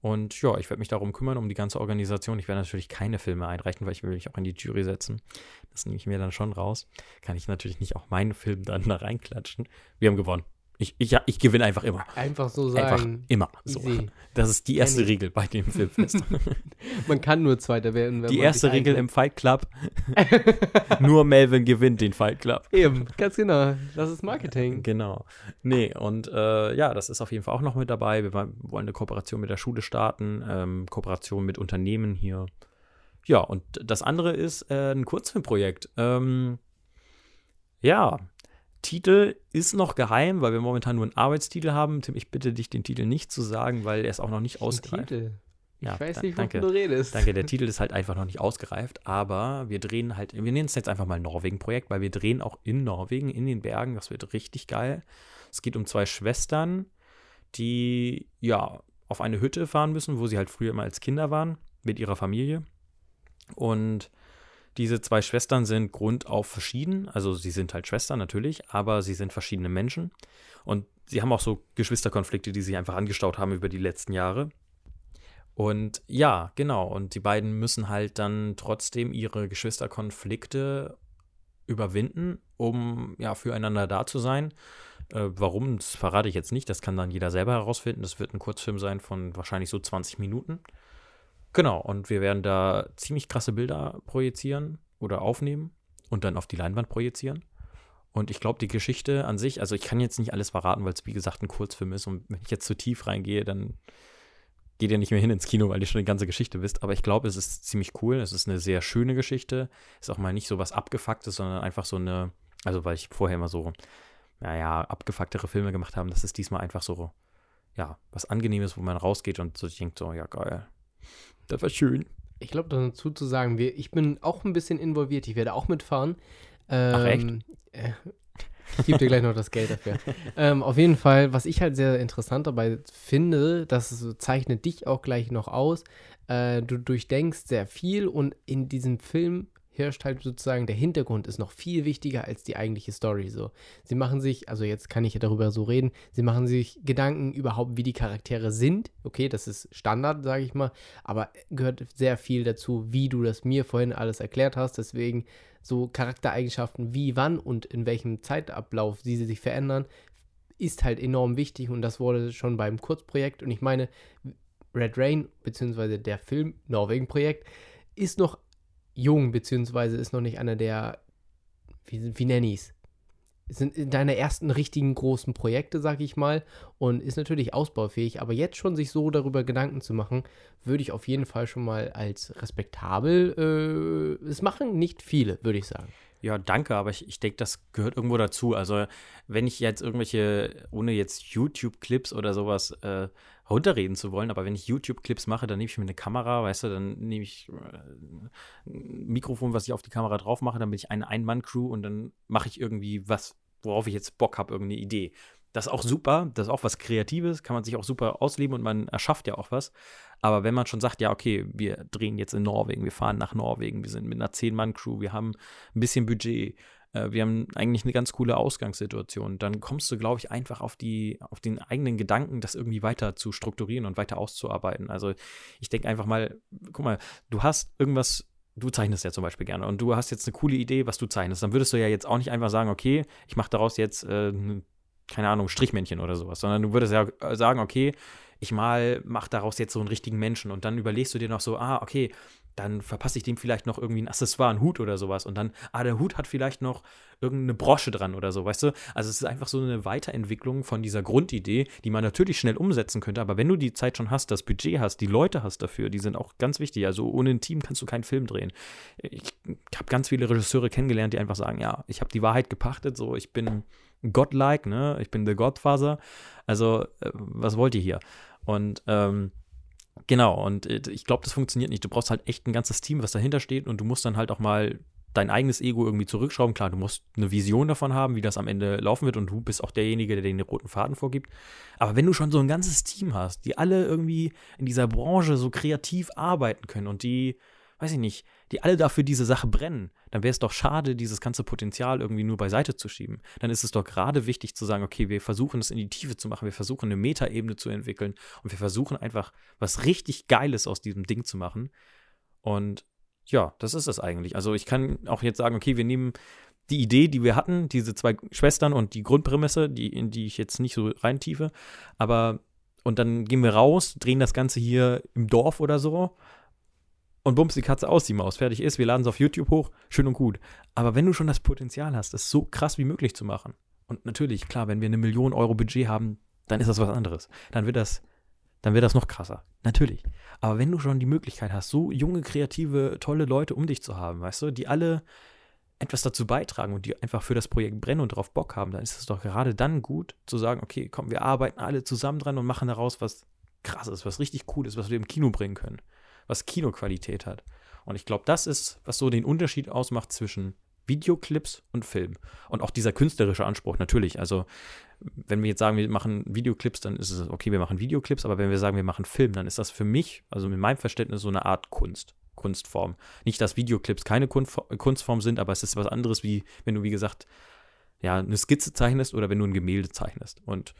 Und ja, ich werde mich darum kümmern, um die ganze Organisation. Ich werde natürlich keine Filme einreichen, weil ich will mich auch in die Jury setzen. Das nehme ich mir dann schon raus. Kann ich natürlich nicht auch meinen Film dann da reinklatschen. Wir haben gewonnen. Ich, ich, ja, ich gewinne einfach immer. Einfach so sagen. Einfach immer. So. Das ist die erste Regel bei dem Filmfest. man kann nur Zweiter werden. die erste Regel im Fight Club. nur Melvin gewinnt den Fight Club. Eben, ganz genau. Das ist Marketing. Genau. Nee, und äh, ja, das ist auf jeden Fall auch noch mit dabei. Wir wollen eine Kooperation mit der Schule starten, ähm, Kooperation mit Unternehmen hier. Ja, und das andere ist äh, ein Kurzfilmprojekt. Ähm, ja, Titel ist noch geheim, weil wir momentan nur einen Arbeitstitel haben. Tim, ich bitte dich, den Titel nicht zu sagen, weil er ist auch noch nicht ausgereift. Titel? Ich ja, weiß nicht, wovon du redest. Danke, der Titel ist halt einfach noch nicht ausgereift, aber wir drehen halt, wir nennen es jetzt einfach mal Norwegen-Projekt, weil wir drehen auch in Norwegen, in den Bergen. Das wird richtig geil. Es geht um zwei Schwestern, die ja auf eine Hütte fahren müssen, wo sie halt früher immer als Kinder waren, mit ihrer Familie. Und diese zwei Schwestern sind grundauf verschieden. Also sie sind halt Schwestern natürlich, aber sie sind verschiedene Menschen. Und sie haben auch so Geschwisterkonflikte, die sich einfach angestaut haben über die letzten Jahre. Und ja, genau. Und die beiden müssen halt dann trotzdem ihre Geschwisterkonflikte überwinden, um ja füreinander da zu sein. Äh, warum, das verrate ich jetzt nicht. Das kann dann jeder selber herausfinden. Das wird ein Kurzfilm sein von wahrscheinlich so 20 Minuten. Genau, und wir werden da ziemlich krasse Bilder projizieren oder aufnehmen und dann auf die Leinwand projizieren. Und ich glaube, die Geschichte an sich, also ich kann jetzt nicht alles verraten, weil es wie gesagt ein Kurzfilm ist. Und wenn ich jetzt zu tief reingehe, dann geht ihr nicht mehr hin ins Kino, weil ihr schon die ganze Geschichte wisst. Aber ich glaube, es ist ziemlich cool. Es ist eine sehr schöne Geschichte. Ist auch mal nicht so was Abgefucktes, sondern einfach so eine, also weil ich vorher immer so, naja, abgefucktere Filme gemacht habe, das ist diesmal einfach so, ja, was Angenehmes, wo man rausgeht und so denkt, so, ja, geil. Das war schön. Ich glaube, dazu zu sagen, wir, ich bin auch ein bisschen involviert. Ich werde auch mitfahren. Ähm, Ach, echt? Äh, ich gebe dir gleich noch das Geld dafür. ähm, auf jeden Fall, was ich halt sehr interessant dabei finde, das zeichnet dich auch gleich noch aus. Äh, du durchdenkst sehr viel und in diesem Film herrscht halt sozusagen der Hintergrund ist noch viel wichtiger als die eigentliche Story. So, sie machen sich, also jetzt kann ich ja darüber so reden, sie machen sich Gedanken überhaupt, wie die Charaktere sind. Okay, das ist Standard, sage ich mal, aber gehört sehr viel dazu, wie du das mir vorhin alles erklärt hast. Deswegen so Charaktereigenschaften, wie, wann und in welchem Zeitablauf sie sich verändern, ist halt enorm wichtig und das wurde schon beim Kurzprojekt und ich meine, Red Rain, beziehungsweise der Film Norwegen-Projekt, ist noch jung, beziehungsweise ist noch nicht einer der, wie, wie nenne es? Sind in deiner ersten richtigen großen Projekte, sag ich mal, und ist natürlich ausbaufähig, aber jetzt schon sich so darüber Gedanken zu machen, würde ich auf jeden Fall schon mal als respektabel, äh, es machen nicht viele, würde ich sagen. Ja, danke, aber ich, ich denke, das gehört irgendwo dazu. Also, wenn ich jetzt irgendwelche, ohne jetzt YouTube-Clips oder sowas äh, runterreden zu wollen, aber wenn ich YouTube-Clips mache, dann nehme ich mir eine Kamera, weißt du, dann nehme ich äh, ein Mikrofon, was ich auf die Kamera drauf mache, dann bin ich eine Ein-Mann-Crew und dann mache ich irgendwie was, worauf ich jetzt Bock habe, irgendeine Idee. Das ist auch super, das ist auch was Kreatives, kann man sich auch super ausleben und man erschafft ja auch was. Aber wenn man schon sagt, ja, okay, wir drehen jetzt in Norwegen, wir fahren nach Norwegen, wir sind mit einer 10-Mann-Crew, wir haben ein bisschen Budget, äh, wir haben eigentlich eine ganz coole Ausgangssituation, dann kommst du, glaube ich, einfach auf, die, auf den eigenen Gedanken, das irgendwie weiter zu strukturieren und weiter auszuarbeiten. Also ich denke einfach mal, guck mal, du hast irgendwas du zeichnest ja zum Beispiel gerne und du hast jetzt eine coole Idee, was du zeichnest, dann würdest du ja jetzt auch nicht einfach sagen, okay, ich mache daraus jetzt, äh, keine Ahnung, Strichmännchen oder sowas, sondern du würdest ja sagen, okay, ich mal mache daraus jetzt so einen richtigen Menschen. Und dann überlegst du dir noch so, ah, okay, dann verpasse ich dem vielleicht noch irgendwie ein Accessoire, einen Hut oder sowas. Und dann, ah, der Hut hat vielleicht noch irgendeine Brosche dran oder so, weißt du? Also es ist einfach so eine Weiterentwicklung von dieser Grundidee, die man natürlich schnell umsetzen könnte. Aber wenn du die Zeit schon hast, das Budget hast, die Leute hast dafür, die sind auch ganz wichtig. Also ohne ein Team kannst du keinen Film drehen. Ich habe ganz viele Regisseure kennengelernt, die einfach sagen, ja, ich habe die Wahrheit gepachtet, so ich bin godlike, ne? Ich bin der Godfather. Also äh, was wollt ihr hier? Und ähm, Genau, und äh, ich glaube, das funktioniert nicht. Du brauchst halt echt ein ganzes Team, was dahinter steht und du musst dann halt auch mal dein eigenes Ego irgendwie zurückschrauben. Klar, du musst eine Vision davon haben, wie das am Ende laufen wird und du bist auch derjenige, der den roten Faden vorgibt. Aber wenn du schon so ein ganzes Team hast, die alle irgendwie in dieser Branche so kreativ arbeiten können und die weiß ich nicht, die alle dafür diese Sache brennen, dann wäre es doch schade, dieses ganze Potenzial irgendwie nur beiseite zu schieben. Dann ist es doch gerade wichtig zu sagen, okay, wir versuchen es in die Tiefe zu machen, wir versuchen eine Metaebene zu entwickeln und wir versuchen einfach was richtig Geiles aus diesem Ding zu machen. Und ja, das ist es eigentlich. Also ich kann auch jetzt sagen, okay, wir nehmen die Idee, die wir hatten, diese zwei Schwestern und die Grundprämisse, die, in die ich jetzt nicht so reintiefe, aber und dann gehen wir raus, drehen das Ganze hier im Dorf oder so und bums die Katze aus, die Maus, fertig ist, wir laden es auf YouTube hoch, schön und gut. Aber wenn du schon das Potenzial hast, es so krass wie möglich zu machen, und natürlich, klar, wenn wir eine Million Euro Budget haben, dann ist das was anderes. Dann wird das, dann wird das noch krasser. Natürlich. Aber wenn du schon die Möglichkeit hast, so junge, kreative, tolle Leute um dich zu haben, weißt du, die alle etwas dazu beitragen und die einfach für das Projekt brennen und darauf Bock haben, dann ist es doch gerade dann gut zu sagen, okay, komm, wir arbeiten alle zusammen dran und machen daraus was krasses, was richtig cool ist, was wir im Kino bringen können was Kinoqualität hat. Und ich glaube, das ist, was so den Unterschied ausmacht zwischen Videoclips und Film. Und auch dieser künstlerische Anspruch, natürlich. Also, wenn wir jetzt sagen, wir machen Videoclips, dann ist es okay, wir machen Videoclips, aber wenn wir sagen, wir machen Film, dann ist das für mich, also in meinem Verständnis, so eine Art Kunst. Kunstform. Nicht, dass Videoclips keine Kunstform sind, aber es ist was anderes, wie wenn du, wie gesagt, ja, eine Skizze zeichnest oder wenn du ein Gemälde zeichnest. Und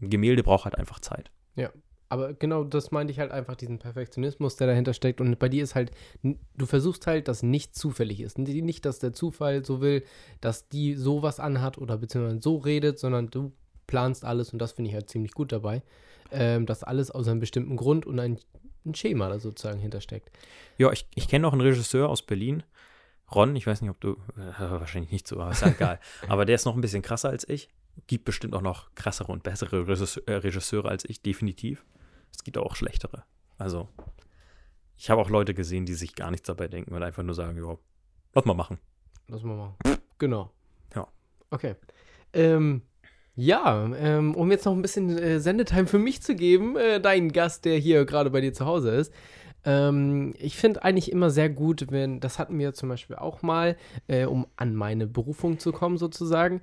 ein Gemälde braucht halt einfach Zeit. Ja, aber genau das meinte ich halt einfach, diesen Perfektionismus, der dahinter steckt. Und bei dir ist halt, du versuchst halt, dass nicht zufällig ist. Nicht, dass der Zufall so will, dass die sowas anhat oder beziehungsweise so redet, sondern du planst alles und das finde ich halt ziemlich gut dabei. Ähm, dass alles aus einem bestimmten Grund und ein, ein Schema da sozusagen hintersteckt. Ja, ich, ich kenne noch einen Regisseur aus Berlin, Ron, ich weiß nicht, ob du, äh, wahrscheinlich nicht so, aber ist ja egal. aber der ist noch ein bisschen krasser als ich. Gibt bestimmt auch noch krassere und bessere Regisse- äh, Regisseure als ich, definitiv. Es gibt auch schlechtere. Also, ich habe auch Leute gesehen, die sich gar nichts dabei denken und einfach nur sagen, ja, lass mal machen. Lass mal machen. Genau. Ja. Okay. Ähm, ja, ähm, um jetzt noch ein bisschen äh, Sendetime für mich zu geben, äh, dein Gast, der hier gerade bei dir zu Hause ist. Ähm, ich finde eigentlich immer sehr gut, wenn, das hatten wir zum Beispiel auch mal, äh, um an meine Berufung zu kommen sozusagen.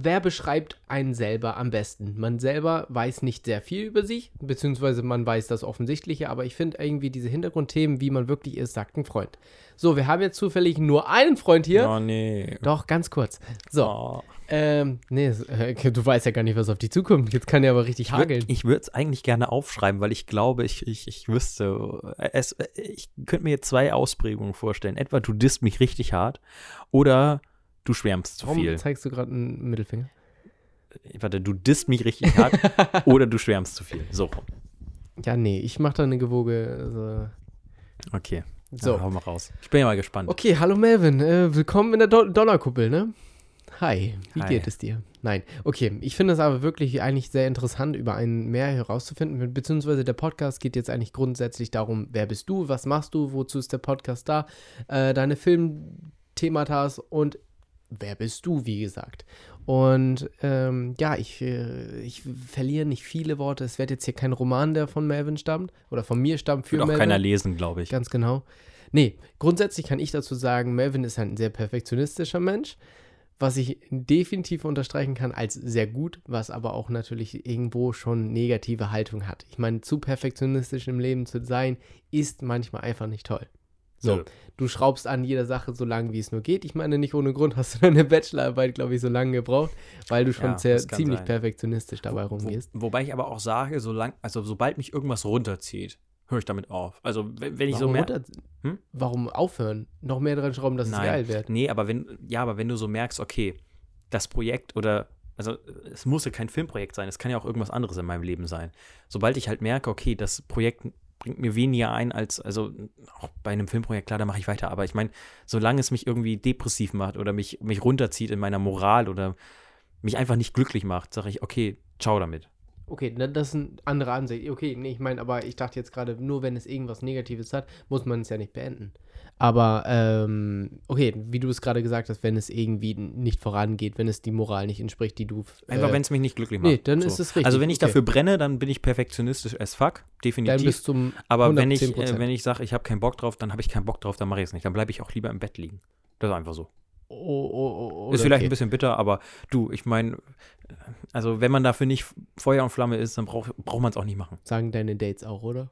Wer beschreibt einen selber am besten? Man selber weiß nicht sehr viel über sich, beziehungsweise man weiß das Offensichtliche, aber ich finde irgendwie diese Hintergrundthemen, wie man wirklich ist, sagt ein Freund. So, wir haben jetzt zufällig nur einen Freund hier. Oh, nee. Doch, ganz kurz. So, Oh. ähm, nee, äh, du weißt ja gar nicht, was auf dich zukommt. Jetzt kann ja aber richtig hageln. Ich würde es eigentlich gerne aufschreiben, weil ich glaube, ich, ich, ich wüsste, äh, es, äh, ich könnte mir jetzt zwei Ausprägungen vorstellen. Etwa du disst mich richtig hart oder du schwärmst zu Warum viel. zeigst du gerade einen Mittelfinger? Warte, du disst mich richtig hart oder du schwärmst zu viel. So rum. Ja, nee, ich mache da eine gewoge. Also, Okay. so. Ja, hau mal raus. Ich bin ja mal gespannt. Okay, hallo Melvin. Äh, willkommen in der Do Donnerkuppel, ne? Hi, wie Hi. geht es dir? Nein, okay. Ich finde es aber wirklich eigentlich sehr interessant, über einen mehr herauszufinden. Beziehungsweise der Podcast geht jetzt eigentlich grundsätzlich darum, wer bist du, was machst du, wozu ist der Podcast da, äh, deine Filmthematas und wer bist du, wie gesagt. Und ähm, ja, ich, äh, ich verliere nicht viele Worte. Es wird jetzt hier kein Roman, der von Melvin stammt oder von mir stammt für Wird auch Melvin. keiner lesen, glaube ich. Ganz genau. Nee, grundsätzlich kann ich dazu sagen, Melvin ist ein sehr perfektionistischer Mensch, was ich definitiv unterstreichen kann als sehr gut, was aber auch natürlich irgendwo schon negative Haltung hat. Ich meine, zu perfektionistisch im Leben zu sein, ist manchmal einfach nicht toll. So, Nö. du schraubst an jeder Sache so lange, wie es nur geht. Ich meine, nicht ohne Grund hast du deine Bachelorarbeit, glaube ich, so lange gebraucht, weil du schon Ja, sehr, ziemlich sein. perfektionistisch dabei Wo, rumgehst. wobei ich aber auch sage, solang, also sobald mich irgendwas runterzieht, höre ich damit auf. Also wenn, wenn ich so Warum, merke. runter- Hm? Warum aufhören? Noch mehr dran schrauben, dass es geil wird. Nee, aber wenn, ja, aber wenn du so merkst, okay, das Projekt oder, also es muss ja kein Filmprojekt sein, es kann ja auch irgendwas anderes in meinem Leben sein. Sobald ich halt merke, okay, das Projekt bringt mir weniger ein als, also auch bei einem Filmprojekt, klar, da mache ich weiter. Aber ich meine, solange es mich irgendwie depressiv macht oder mich, mich runterzieht in meiner Moral oder mich einfach nicht glücklich macht, sage ich, okay, ciao damit. Okay, das ist eine andere Ansicht. Okay, nee, ich meine, aber ich dachte jetzt gerade, nur wenn es irgendwas Negatives hat, muss man es ja nicht beenden. Aber, ähm, okay, wie du es gerade gesagt hast, wenn es irgendwie nicht vorangeht, wenn es die Moral nicht entspricht, die du. Einfach, äh, wenn es mich nicht glücklich macht. Nee, dann ist es richtig, Also wenn ich okay. dafür brenne, dann bin ich perfektionistisch as fuck, definitiv. Dann bis zum Aber wenn ich, 110%. äh, wenn ich sage, ich habe keinen Bock drauf, dann habe ich keinen Bock drauf, dann mache ich es nicht. Dann bleibe ich auch lieber im Bett liegen. Das ist einfach so. Oh, oh, oh, oh, ist vielleicht okay. ein bisschen bitter, aber du, ich meine, also wenn man dafür nicht Feuer und Flamme ist, dann braucht braucht man es auch nicht machen. Sagen deine Dates auch, oder?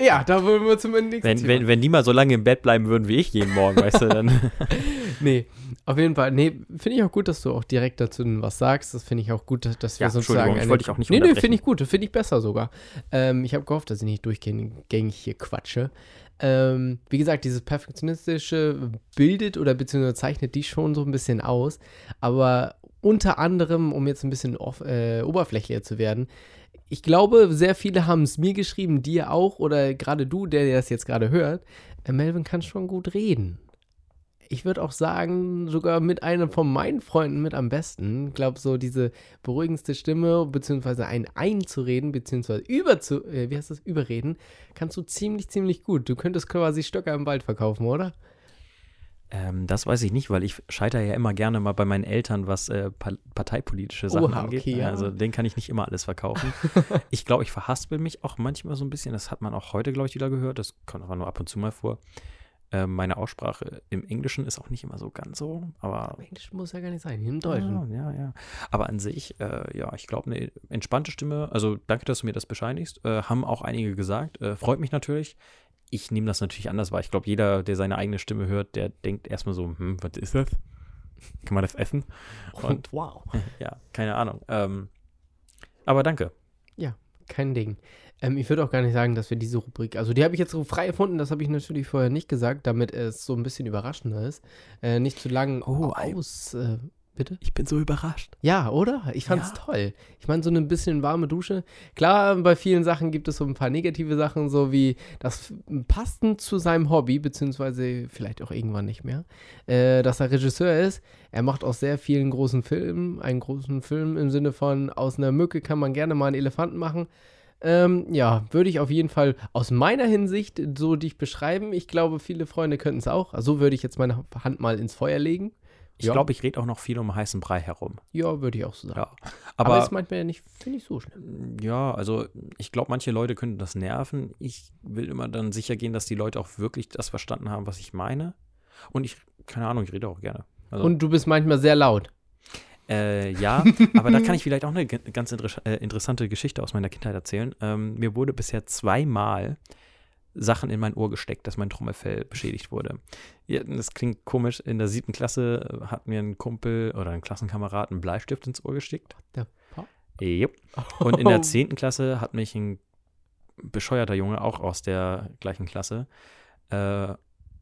Ja, da wollen wir zum nächsten Wenn, Thema. wenn, wenn die mal so lange im Bett bleiben würden wie ich jeden Morgen, weißt du, dann. Nee, auf jeden Fall. Nee, finde ich auch gut, dass du auch direkt dazu was sagst. Das finde ich auch gut, dass- wir Ja, sozusagen. Entschuldigung, ich wollte dich auch nicht Nee, nee, finde ich gut. Finde ich besser sogar. Ähm, ich habe gehofft, dass ich nicht durchgängig hier quatsche. Ähm, wie gesagt, dieses Perfektionistische bildet oder beziehungsweise zeichnet die schon so ein bisschen aus. Aber unter anderem, um jetzt ein bisschen off, äh, oberflächlicher zu werden, ich glaube, sehr viele haben es mir geschrieben, dir auch, oder gerade du, der das jetzt gerade hört. Äh, Melvin kann schon gut reden. Ich würde auch sagen, sogar mit einem von meinen Freunden mit am besten. Ich glaube, so diese beruhigendste Stimme, beziehungsweise ein einzureden, beziehungsweise über äh, wie heißt das, überreden, kannst du ziemlich, ziemlich gut. Du könntest quasi Stöcker im Wald verkaufen, oder? Ähm, das weiß ich nicht, weil ich scheitere ja immer gerne mal bei meinen Eltern, was äh, pa parteipolitische Sachen Oha, angeht. okay, ja. Also den kann ich nicht immer alles verkaufen. ich glaube, ich verhaspel mich auch manchmal so ein bisschen. Das hat man auch heute, glaube ich, wieder gehört. Das kommt aber nur ab und zu mal vor. Ähm, meine Aussprache im Englischen ist auch nicht immer so ganz so, aber Aber Englisch muss ja gar nicht sein, im Deutschen. Ja, ja, ja. Aber an sich, äh, ja, ich glaube, eine entspannte Stimme, also danke, dass du mir das bescheinigst, äh, haben auch einige gesagt. Äh, freut mich natürlich. Ich nehme das natürlich anders wahr. Ich glaube, jeder, der seine eigene Stimme hört, der denkt erstmal so, hm, was ist das? Kann man das essen? Und wow. ja, keine Ahnung. Ähm, aber danke. Kein Ding. Ähm, ich würde auch gar nicht sagen, dass wir diese Rubrik, also die habe ich jetzt so frei erfunden, das habe ich natürlich vorher nicht gesagt, damit es so ein bisschen überraschender ist. Äh, nicht zu lang Oh, aus. Äh, Bitte? Ich bin so überrascht. Ja, oder? Ich fand's Ja. toll. Ich meine, so eine bisschen warme Dusche. Klar, bei vielen Sachen gibt es so ein paar negative Sachen, so wie das passend zu seinem Hobby, beziehungsweise vielleicht auch irgendwann nicht mehr, äh, dass er Regisseur ist. Er macht aus sehr vielen großen Filmen, einen großen Film im Sinne von, aus einer Mücke kann man gerne mal einen Elefanten machen. Ähm, ja, würde ich auf jeden Fall aus meiner Hinsicht so dich beschreiben. Ich glaube, viele Freunde könnten es auch. Also so würde ich jetzt meine Hand mal ins Feuer legen. Ich Ja. glaube, ich rede auch noch viel um heißen Brei herum. Ja, würde ich auch so sagen. Ja. Aber, Aber, ist manchmal ja nicht, finde ich, so schlimm. ja, also ich glaube, manche Leute könnten das nerven. Ich will immer dann sicher gehen, dass die Leute auch wirklich das verstanden haben, was ich meine. Und ich, keine Ahnung, ich rede auch gerne. Also, Und du bist manchmal sehr laut. Äh, ja, aber da kann ich vielleicht auch eine ganz äh, interessante Geschichte aus meiner Kindheit erzählen. Ähm, mir wurde bisher zweimal Sachen in mein Ohr gesteckt, dass mein Trommelfell beschädigt wurde. Ja, das klingt komisch. In der siebten Klasse äh, hat mir ein Kumpel oder ein Klassenkamerad einen Bleistift ins Ohr gesteckt. Der fuck? Jupp. Und in der zehnten Klasse hat mich ein bescheuerter Junge, auch aus der gleichen Klasse, äh,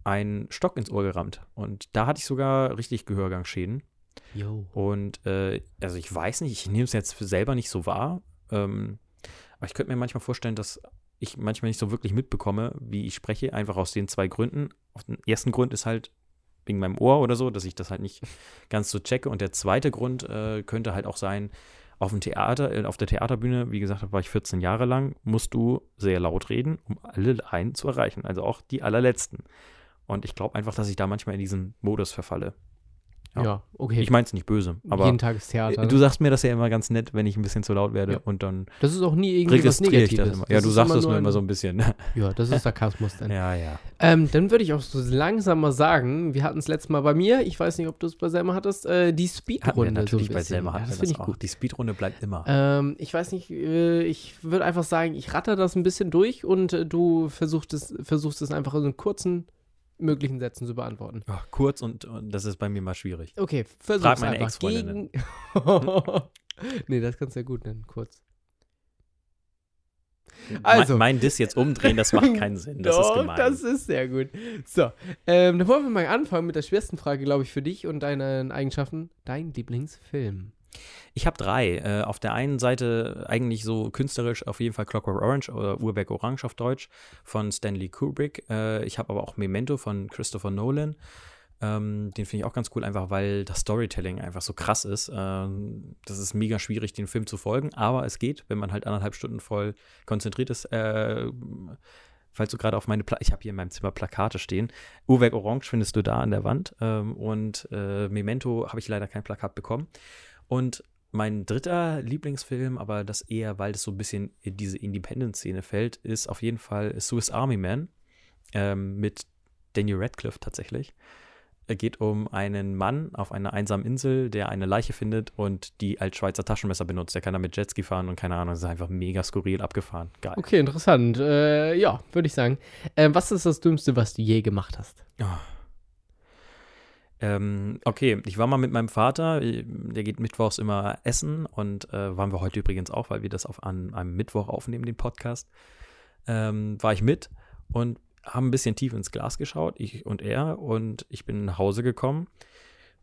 einen Stock ins Ohr gerammt. Und da hatte ich sogar richtig Gehörgangsschäden. Jo. Und äh, also ich weiß nicht, ich nehme es jetzt selber nicht so wahr. Ähm, aber ich könnte mir manchmal vorstellen, dass ich manchmal nicht so wirklich mitbekomme, wie ich spreche, einfach aus den zwei Gründen. Auf den ersten Grund ist halt wegen meinem Ohr oder so, dass ich das halt nicht ganz so checke. Und der zweite Grund äh, könnte halt auch sein, auf dem Theater, äh, auf der Theaterbühne, wie gesagt, war ich 14 Jahre lang, musst du sehr laut reden, um alle einen zu erreichen, also auch die allerletzten. Und ich glaube einfach, dass ich da manchmal in diesen Modus verfalle. Ja, Ja. okay. Ich meine es nicht böse, aber Jeden Tag ist Theater. du ne? sagst mir das ja immer ganz nett, wenn ich ein bisschen zu laut werde Ja. und dann das ist auch nie irgendwie was registriere ich Negatives. das immer. Ja, du sagst es nur mir immer so ein bisschen. Ja, das ist Sarkasmus dann. ja, ja. Ähm, dann würde ich auch so langsam mal sagen, wir hatten es letztes Mal bei mir, ich weiß nicht, ob du es bei Selma hattest, äh, die Hatten Speedrunde. natürlich so bei. Selma ja, hatten das wir finde das ich auch. gut. Die Speedrunde bleibt immer. Ähm, ich weiß nicht, äh, ich würde einfach sagen, ich ratter das ein bisschen durch und äh, du versuchst es, versuchst es einfach in so kurzen möglichen Sätzen zu beantworten. Ach, kurz und, und das ist bei mir mal schwierig. Okay, versuch's Frag meine einfach. Ex-Freundinnen. Gegen- nee, das kannst du ja gut nennen, kurz. Also. mein, mein Diss jetzt umdrehen, das macht keinen Sinn. Das ist Doch, gemein. das ist sehr gut. So, ähm, dann wollen wir mal anfangen mit der schwersten Frage, glaube ich, für dich und deinen Eigenschaften. Dein Lieblingsfilm. Ich habe drei. Äh, auf der einen Seite eigentlich so künstlerisch auf jeden Fall Clockwork Orange oder Urberg Orange auf Deutsch von Stanley Kubrick. Äh, ich habe aber auch Memento von Christopher Nolan. Ähm, den finde ich auch ganz cool, einfach weil das Storytelling einfach so krass ist. Ähm, das ist mega schwierig, den Film zu folgen, aber es geht, wenn man halt anderthalb Stunden voll konzentriert ist. Äh, falls du gerade auf meine, Pla ich habe hier in meinem Zimmer Plakate stehen. Uhrwerk Orange findest du da an der Wand ähm, und äh, Memento habe ich leider kein Plakat bekommen. Und mein dritter Lieblingsfilm, aber das eher, weil das so ein bisschen in diese Independent-Szene fällt, ist auf jeden Fall Swiss Army Man ähm, mit Daniel Radcliffe tatsächlich. Er geht um einen Mann auf einer einsamen Insel, der eine Leiche findet und die als Schweizer Taschenmesser benutzt. Der kann damit Jetski fahren und keine Ahnung, das ist einfach mega skurril abgefahren. Geil. Okay, interessant. Äh, ja, würde ich sagen. Ähm, was ist das Dümmste, was du je gemacht hast? Ähm, okay, ich war mal mit meinem Vater, äh, der geht mittwochs immer essen und äh, waren wir heute übrigens auch, weil wir das auf an, einem Mittwoch aufnehmen, den Podcast. Ähm, war ich mit und haben ein bisschen tief ins Glas geschaut, ich und er, und ich bin nach Hause gekommen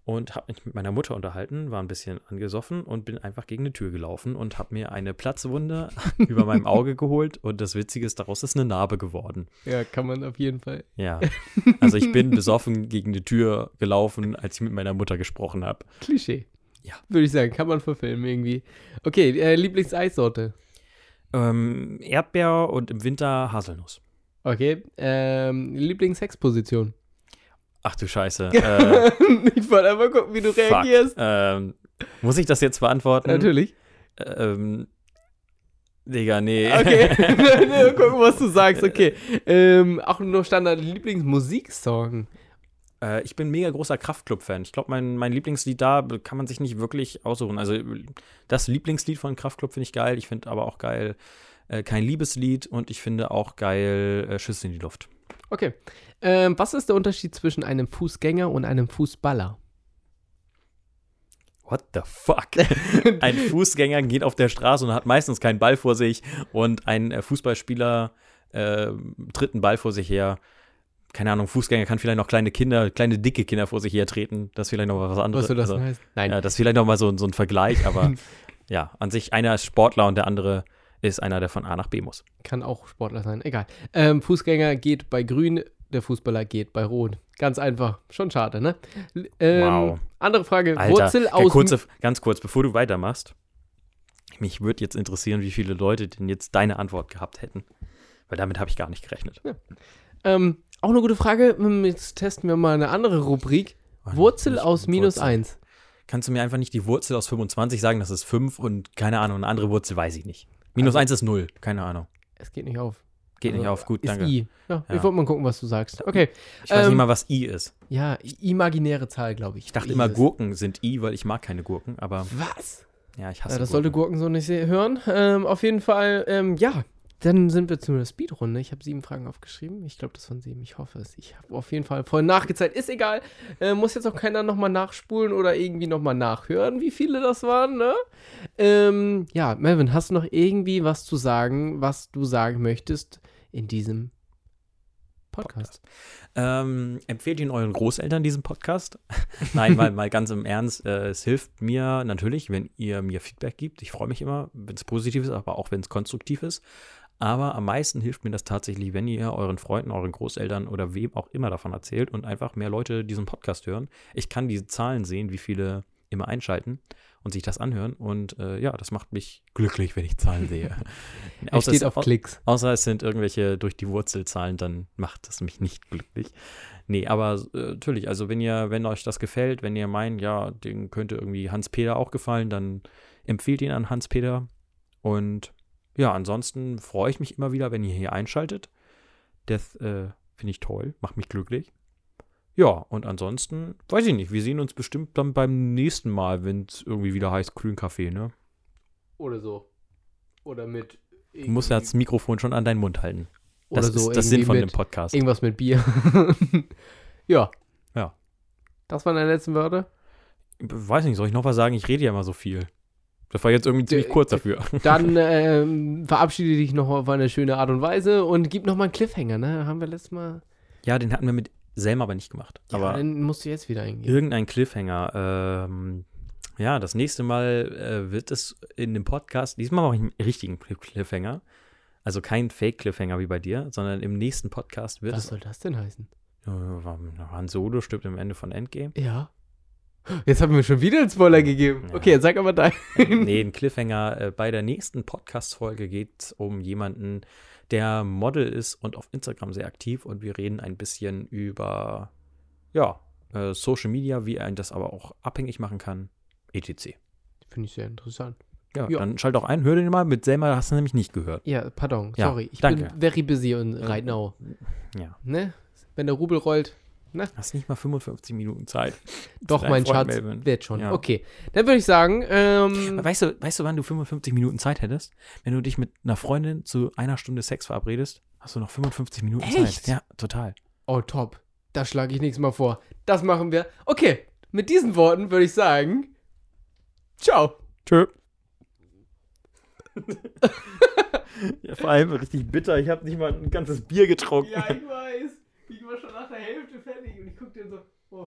und habe mich mit meiner Mutter unterhalten, war ein bisschen angesoffen und bin einfach gegen eine Tür gelaufen und habe mir eine Platzwunde über meinem Auge geholt und das Witzige ist, daraus ist eine Narbe geworden. Ja, kann man auf jeden Fall. Ja, also ich bin besoffen gegen die Tür gelaufen, als ich mit meiner Mutter gesprochen habe. Klischee. Ja. Würde ich sagen, kann man verfilmen irgendwie. Okay, äh, Lieblingseissorte. Ähm, Erdbeer und im Winter Haselnuss. Okay, ähm, Lieblingssexposition. Ach du Scheiße. Äh, ich wollte einfach gucken, wie du fuck. reagierst. Ähm, muss ich das jetzt beantworten? Natürlich. Ähm, Digga, nee. Okay, gucken, was du sagst. Okay, ähm, auch nur Standard Lieblingsmusiksong. äh, ich bin mega großer Kraftklub-Fan. Ich glaube, mein, mein Lieblingslied da kann man sich nicht wirklich aussuchen. Also das Lieblingslied von Kraftklub finde ich geil. Ich finde aber auch geil äh, kein Liebeslied und ich finde auch geil äh, Schüsse in die Luft. Okay, ähm, was ist der Unterschied zwischen einem Fußgänger und einem Fußballer? What the fuck? ein Fußgänger geht auf der Straße und hat meistens keinen Ball vor sich und ein äh, Fußballspieler äh, tritt einen Ball vor sich her. keine Ahnung, Fußgänger kann vielleicht noch kleine Kinder, kleine dicke Kinder vor sich hertreten. Das ist vielleicht noch was anderes. Was soll das Also, heißen? Nein. ja, das ist vielleicht noch mal so, so ein Vergleich, aber ja, an sich einer ist Sportler und der andere ist einer, der von A nach B muss. Kann auch Sportler sein, egal. Ähm, Fußgänger geht bei Grün, der Fußballer geht bei Rot. Ganz einfach. Schon schade, ne? Ähm, Wow. Andere Frage. Alter, Wurzel ja, aus. kurze, ganz kurz, bevor du weitermachst. Mich würde jetzt interessieren, wie viele Leute denn jetzt deine Antwort gehabt hätten. Weil damit habe ich gar nicht gerechnet. Ähm, auch eine gute Frage. Hm, Jetzt testen wir mal eine andere Rubrik. Wurzel Nicht aus minus Wurzel. 1. Kannst du mir einfach nicht die Wurzel aus 25 sagen, das ist 5 und keine Ahnung, eine andere Wurzel weiß ich nicht. Minus Also- 1 ist 0, keine Ahnung. Es geht nicht auf. Geht nicht Also, auf, gut, ist danke. I. Ja, Ja. Ich wollte mal gucken, was du sagst. Okay. Ich weiß Ähm, nicht mal, was I ist. Ja, imaginäre Zahl, glaube ich. Ich dachte I immer, ist. Gurken sind I, weil ich mag keine Gurken, aber Was? ja, ich hasse Ja, das Gurken. sollte Gurken so nicht hören. Ähm, auf jeden Fall, ähm, ja. Dann sind wir zu einer Speedrunde. Ich habe sieben Fragen aufgeschrieben. Ich glaube, das waren sieben. Ich hoffe es. Ich habe auf jeden Fall vorhin nachgezählt. Ist egal. Äh, muss jetzt auch keiner nochmal nachspulen oder irgendwie nochmal nachhören, wie viele das waren, ne? Ähm, ja, Melvin, hast du noch irgendwie was zu sagen, was du sagen möchtest in diesem Podcast? Ähm, empfehlt ihn euren Großeltern diesen Podcast? Nein, mal, mal ganz im Ernst. Äh, es hilft mir natürlich, wenn ihr mir Feedback gibt. Ich freue mich immer, wenn es positiv ist, aber auch wenn es konstruktiv ist. Aber am meisten hilft mir das tatsächlich, wenn ihr euren Freunden, euren Großeltern oder wem auch immer davon erzählt und einfach mehr Leute diesen Podcast hören. Ich kann diese Zahlen sehen, wie viele immer einschalten und sich das anhören. Und äh, ja, das macht mich glücklich, wenn ich Zahlen sehe. Er Außer steht es- auf Klicks. Außer es sind irgendwelche durch die Wurzelzahlen, dann macht es mich nicht glücklich. Nee, aber äh, natürlich, also wenn ihr, wenn euch das gefällt, wenn ihr meint, ja, den könnte irgendwie Hans-Peter auch gefallen, dann empfiehlt ihn an Hans-Peter. Und ja, ansonsten freue ich mich immer wieder, wenn ihr hier einschaltet. Das äh, finde ich toll, macht mich glücklich. Ja, und ansonsten, weiß ich nicht, wir sehen uns bestimmt dann beim nächsten Mal, wenn es irgendwie wieder heißt Grünkaffee, ne? Oder so. Oder mit. Du musst ja das Mikrofon schon an deinen Mund halten. Oder Das so ist das Sinn von dem Podcast. Irgendwas mit Bier. ja. Ja. Das waren deine letzten Wörter. Weiß nicht, soll ich noch was sagen? Ich rede ja immer so viel. Das war jetzt irgendwie ziemlich D- kurz dafür. Dann ähm, verabschiede dich noch auf eine schöne Art und Weise und gib noch mal einen Cliffhanger, ne? Haben wir letztes Mal. Ja, den hatten wir mit Selma aber nicht gemacht. Ja, aber den musst du jetzt wieder eingehen. irgendein Cliffhanger. Ähm, ja, das nächste Mal äh, wird es in dem Podcast, diesmal mache ich einen richtigen Cl- Cliffhanger. Also kein Fake-Cliffhanger wie bei dir, sondern im nächsten Podcast wird Was es. soll das denn heißen? Äh, Han Solo stirbt am Ende von Endgame. Ja. Jetzt haben wir schon wieder einen Spoiler gegeben. Ja. Okay, jetzt sag aber dein. nee, ein Cliffhanger. Äh, bei der nächsten Podcast-Folge geht es um jemanden, der Model ist und auf Instagram sehr aktiv und wir reden ein bisschen über, ja, äh, Social Media, wie er das aber auch abhängig machen kann, etc. Finde ich sehr interessant. Ja, Ja. dann schalt auch ein, hör den mal. Mit Selma hast du nämlich nicht gehört. Ja, pardon, Ja, sorry. Ich danke. bin very busy und right now. Ja. Ne? Wenn der Rubel rollt, Hast nicht mal 55 Minuten Zeit. doch, mein Freund Schatz, Melvin. wird schon. Ja. Okay, dann würde ich sagen, ähm, Weißt du, weißt du, wann du 55 Minuten Zeit hättest? Wenn du dich mit einer Freundin zu einer Stunde Sex verabredest, hast du noch 55 Minuten Echt? Zeit. Ja, total. oh top, da schlage ich nächstes Mal vor. Das machen wir. Okay, mit diesen Worten würde ich sagen, ciao. Tschö. ja, vor allem richtig bitter. Ich habe nicht mal ein ganzes Bier getrunken. ich weiß. Ich war schon nach der Hälfte fertig und ich gucke dir so.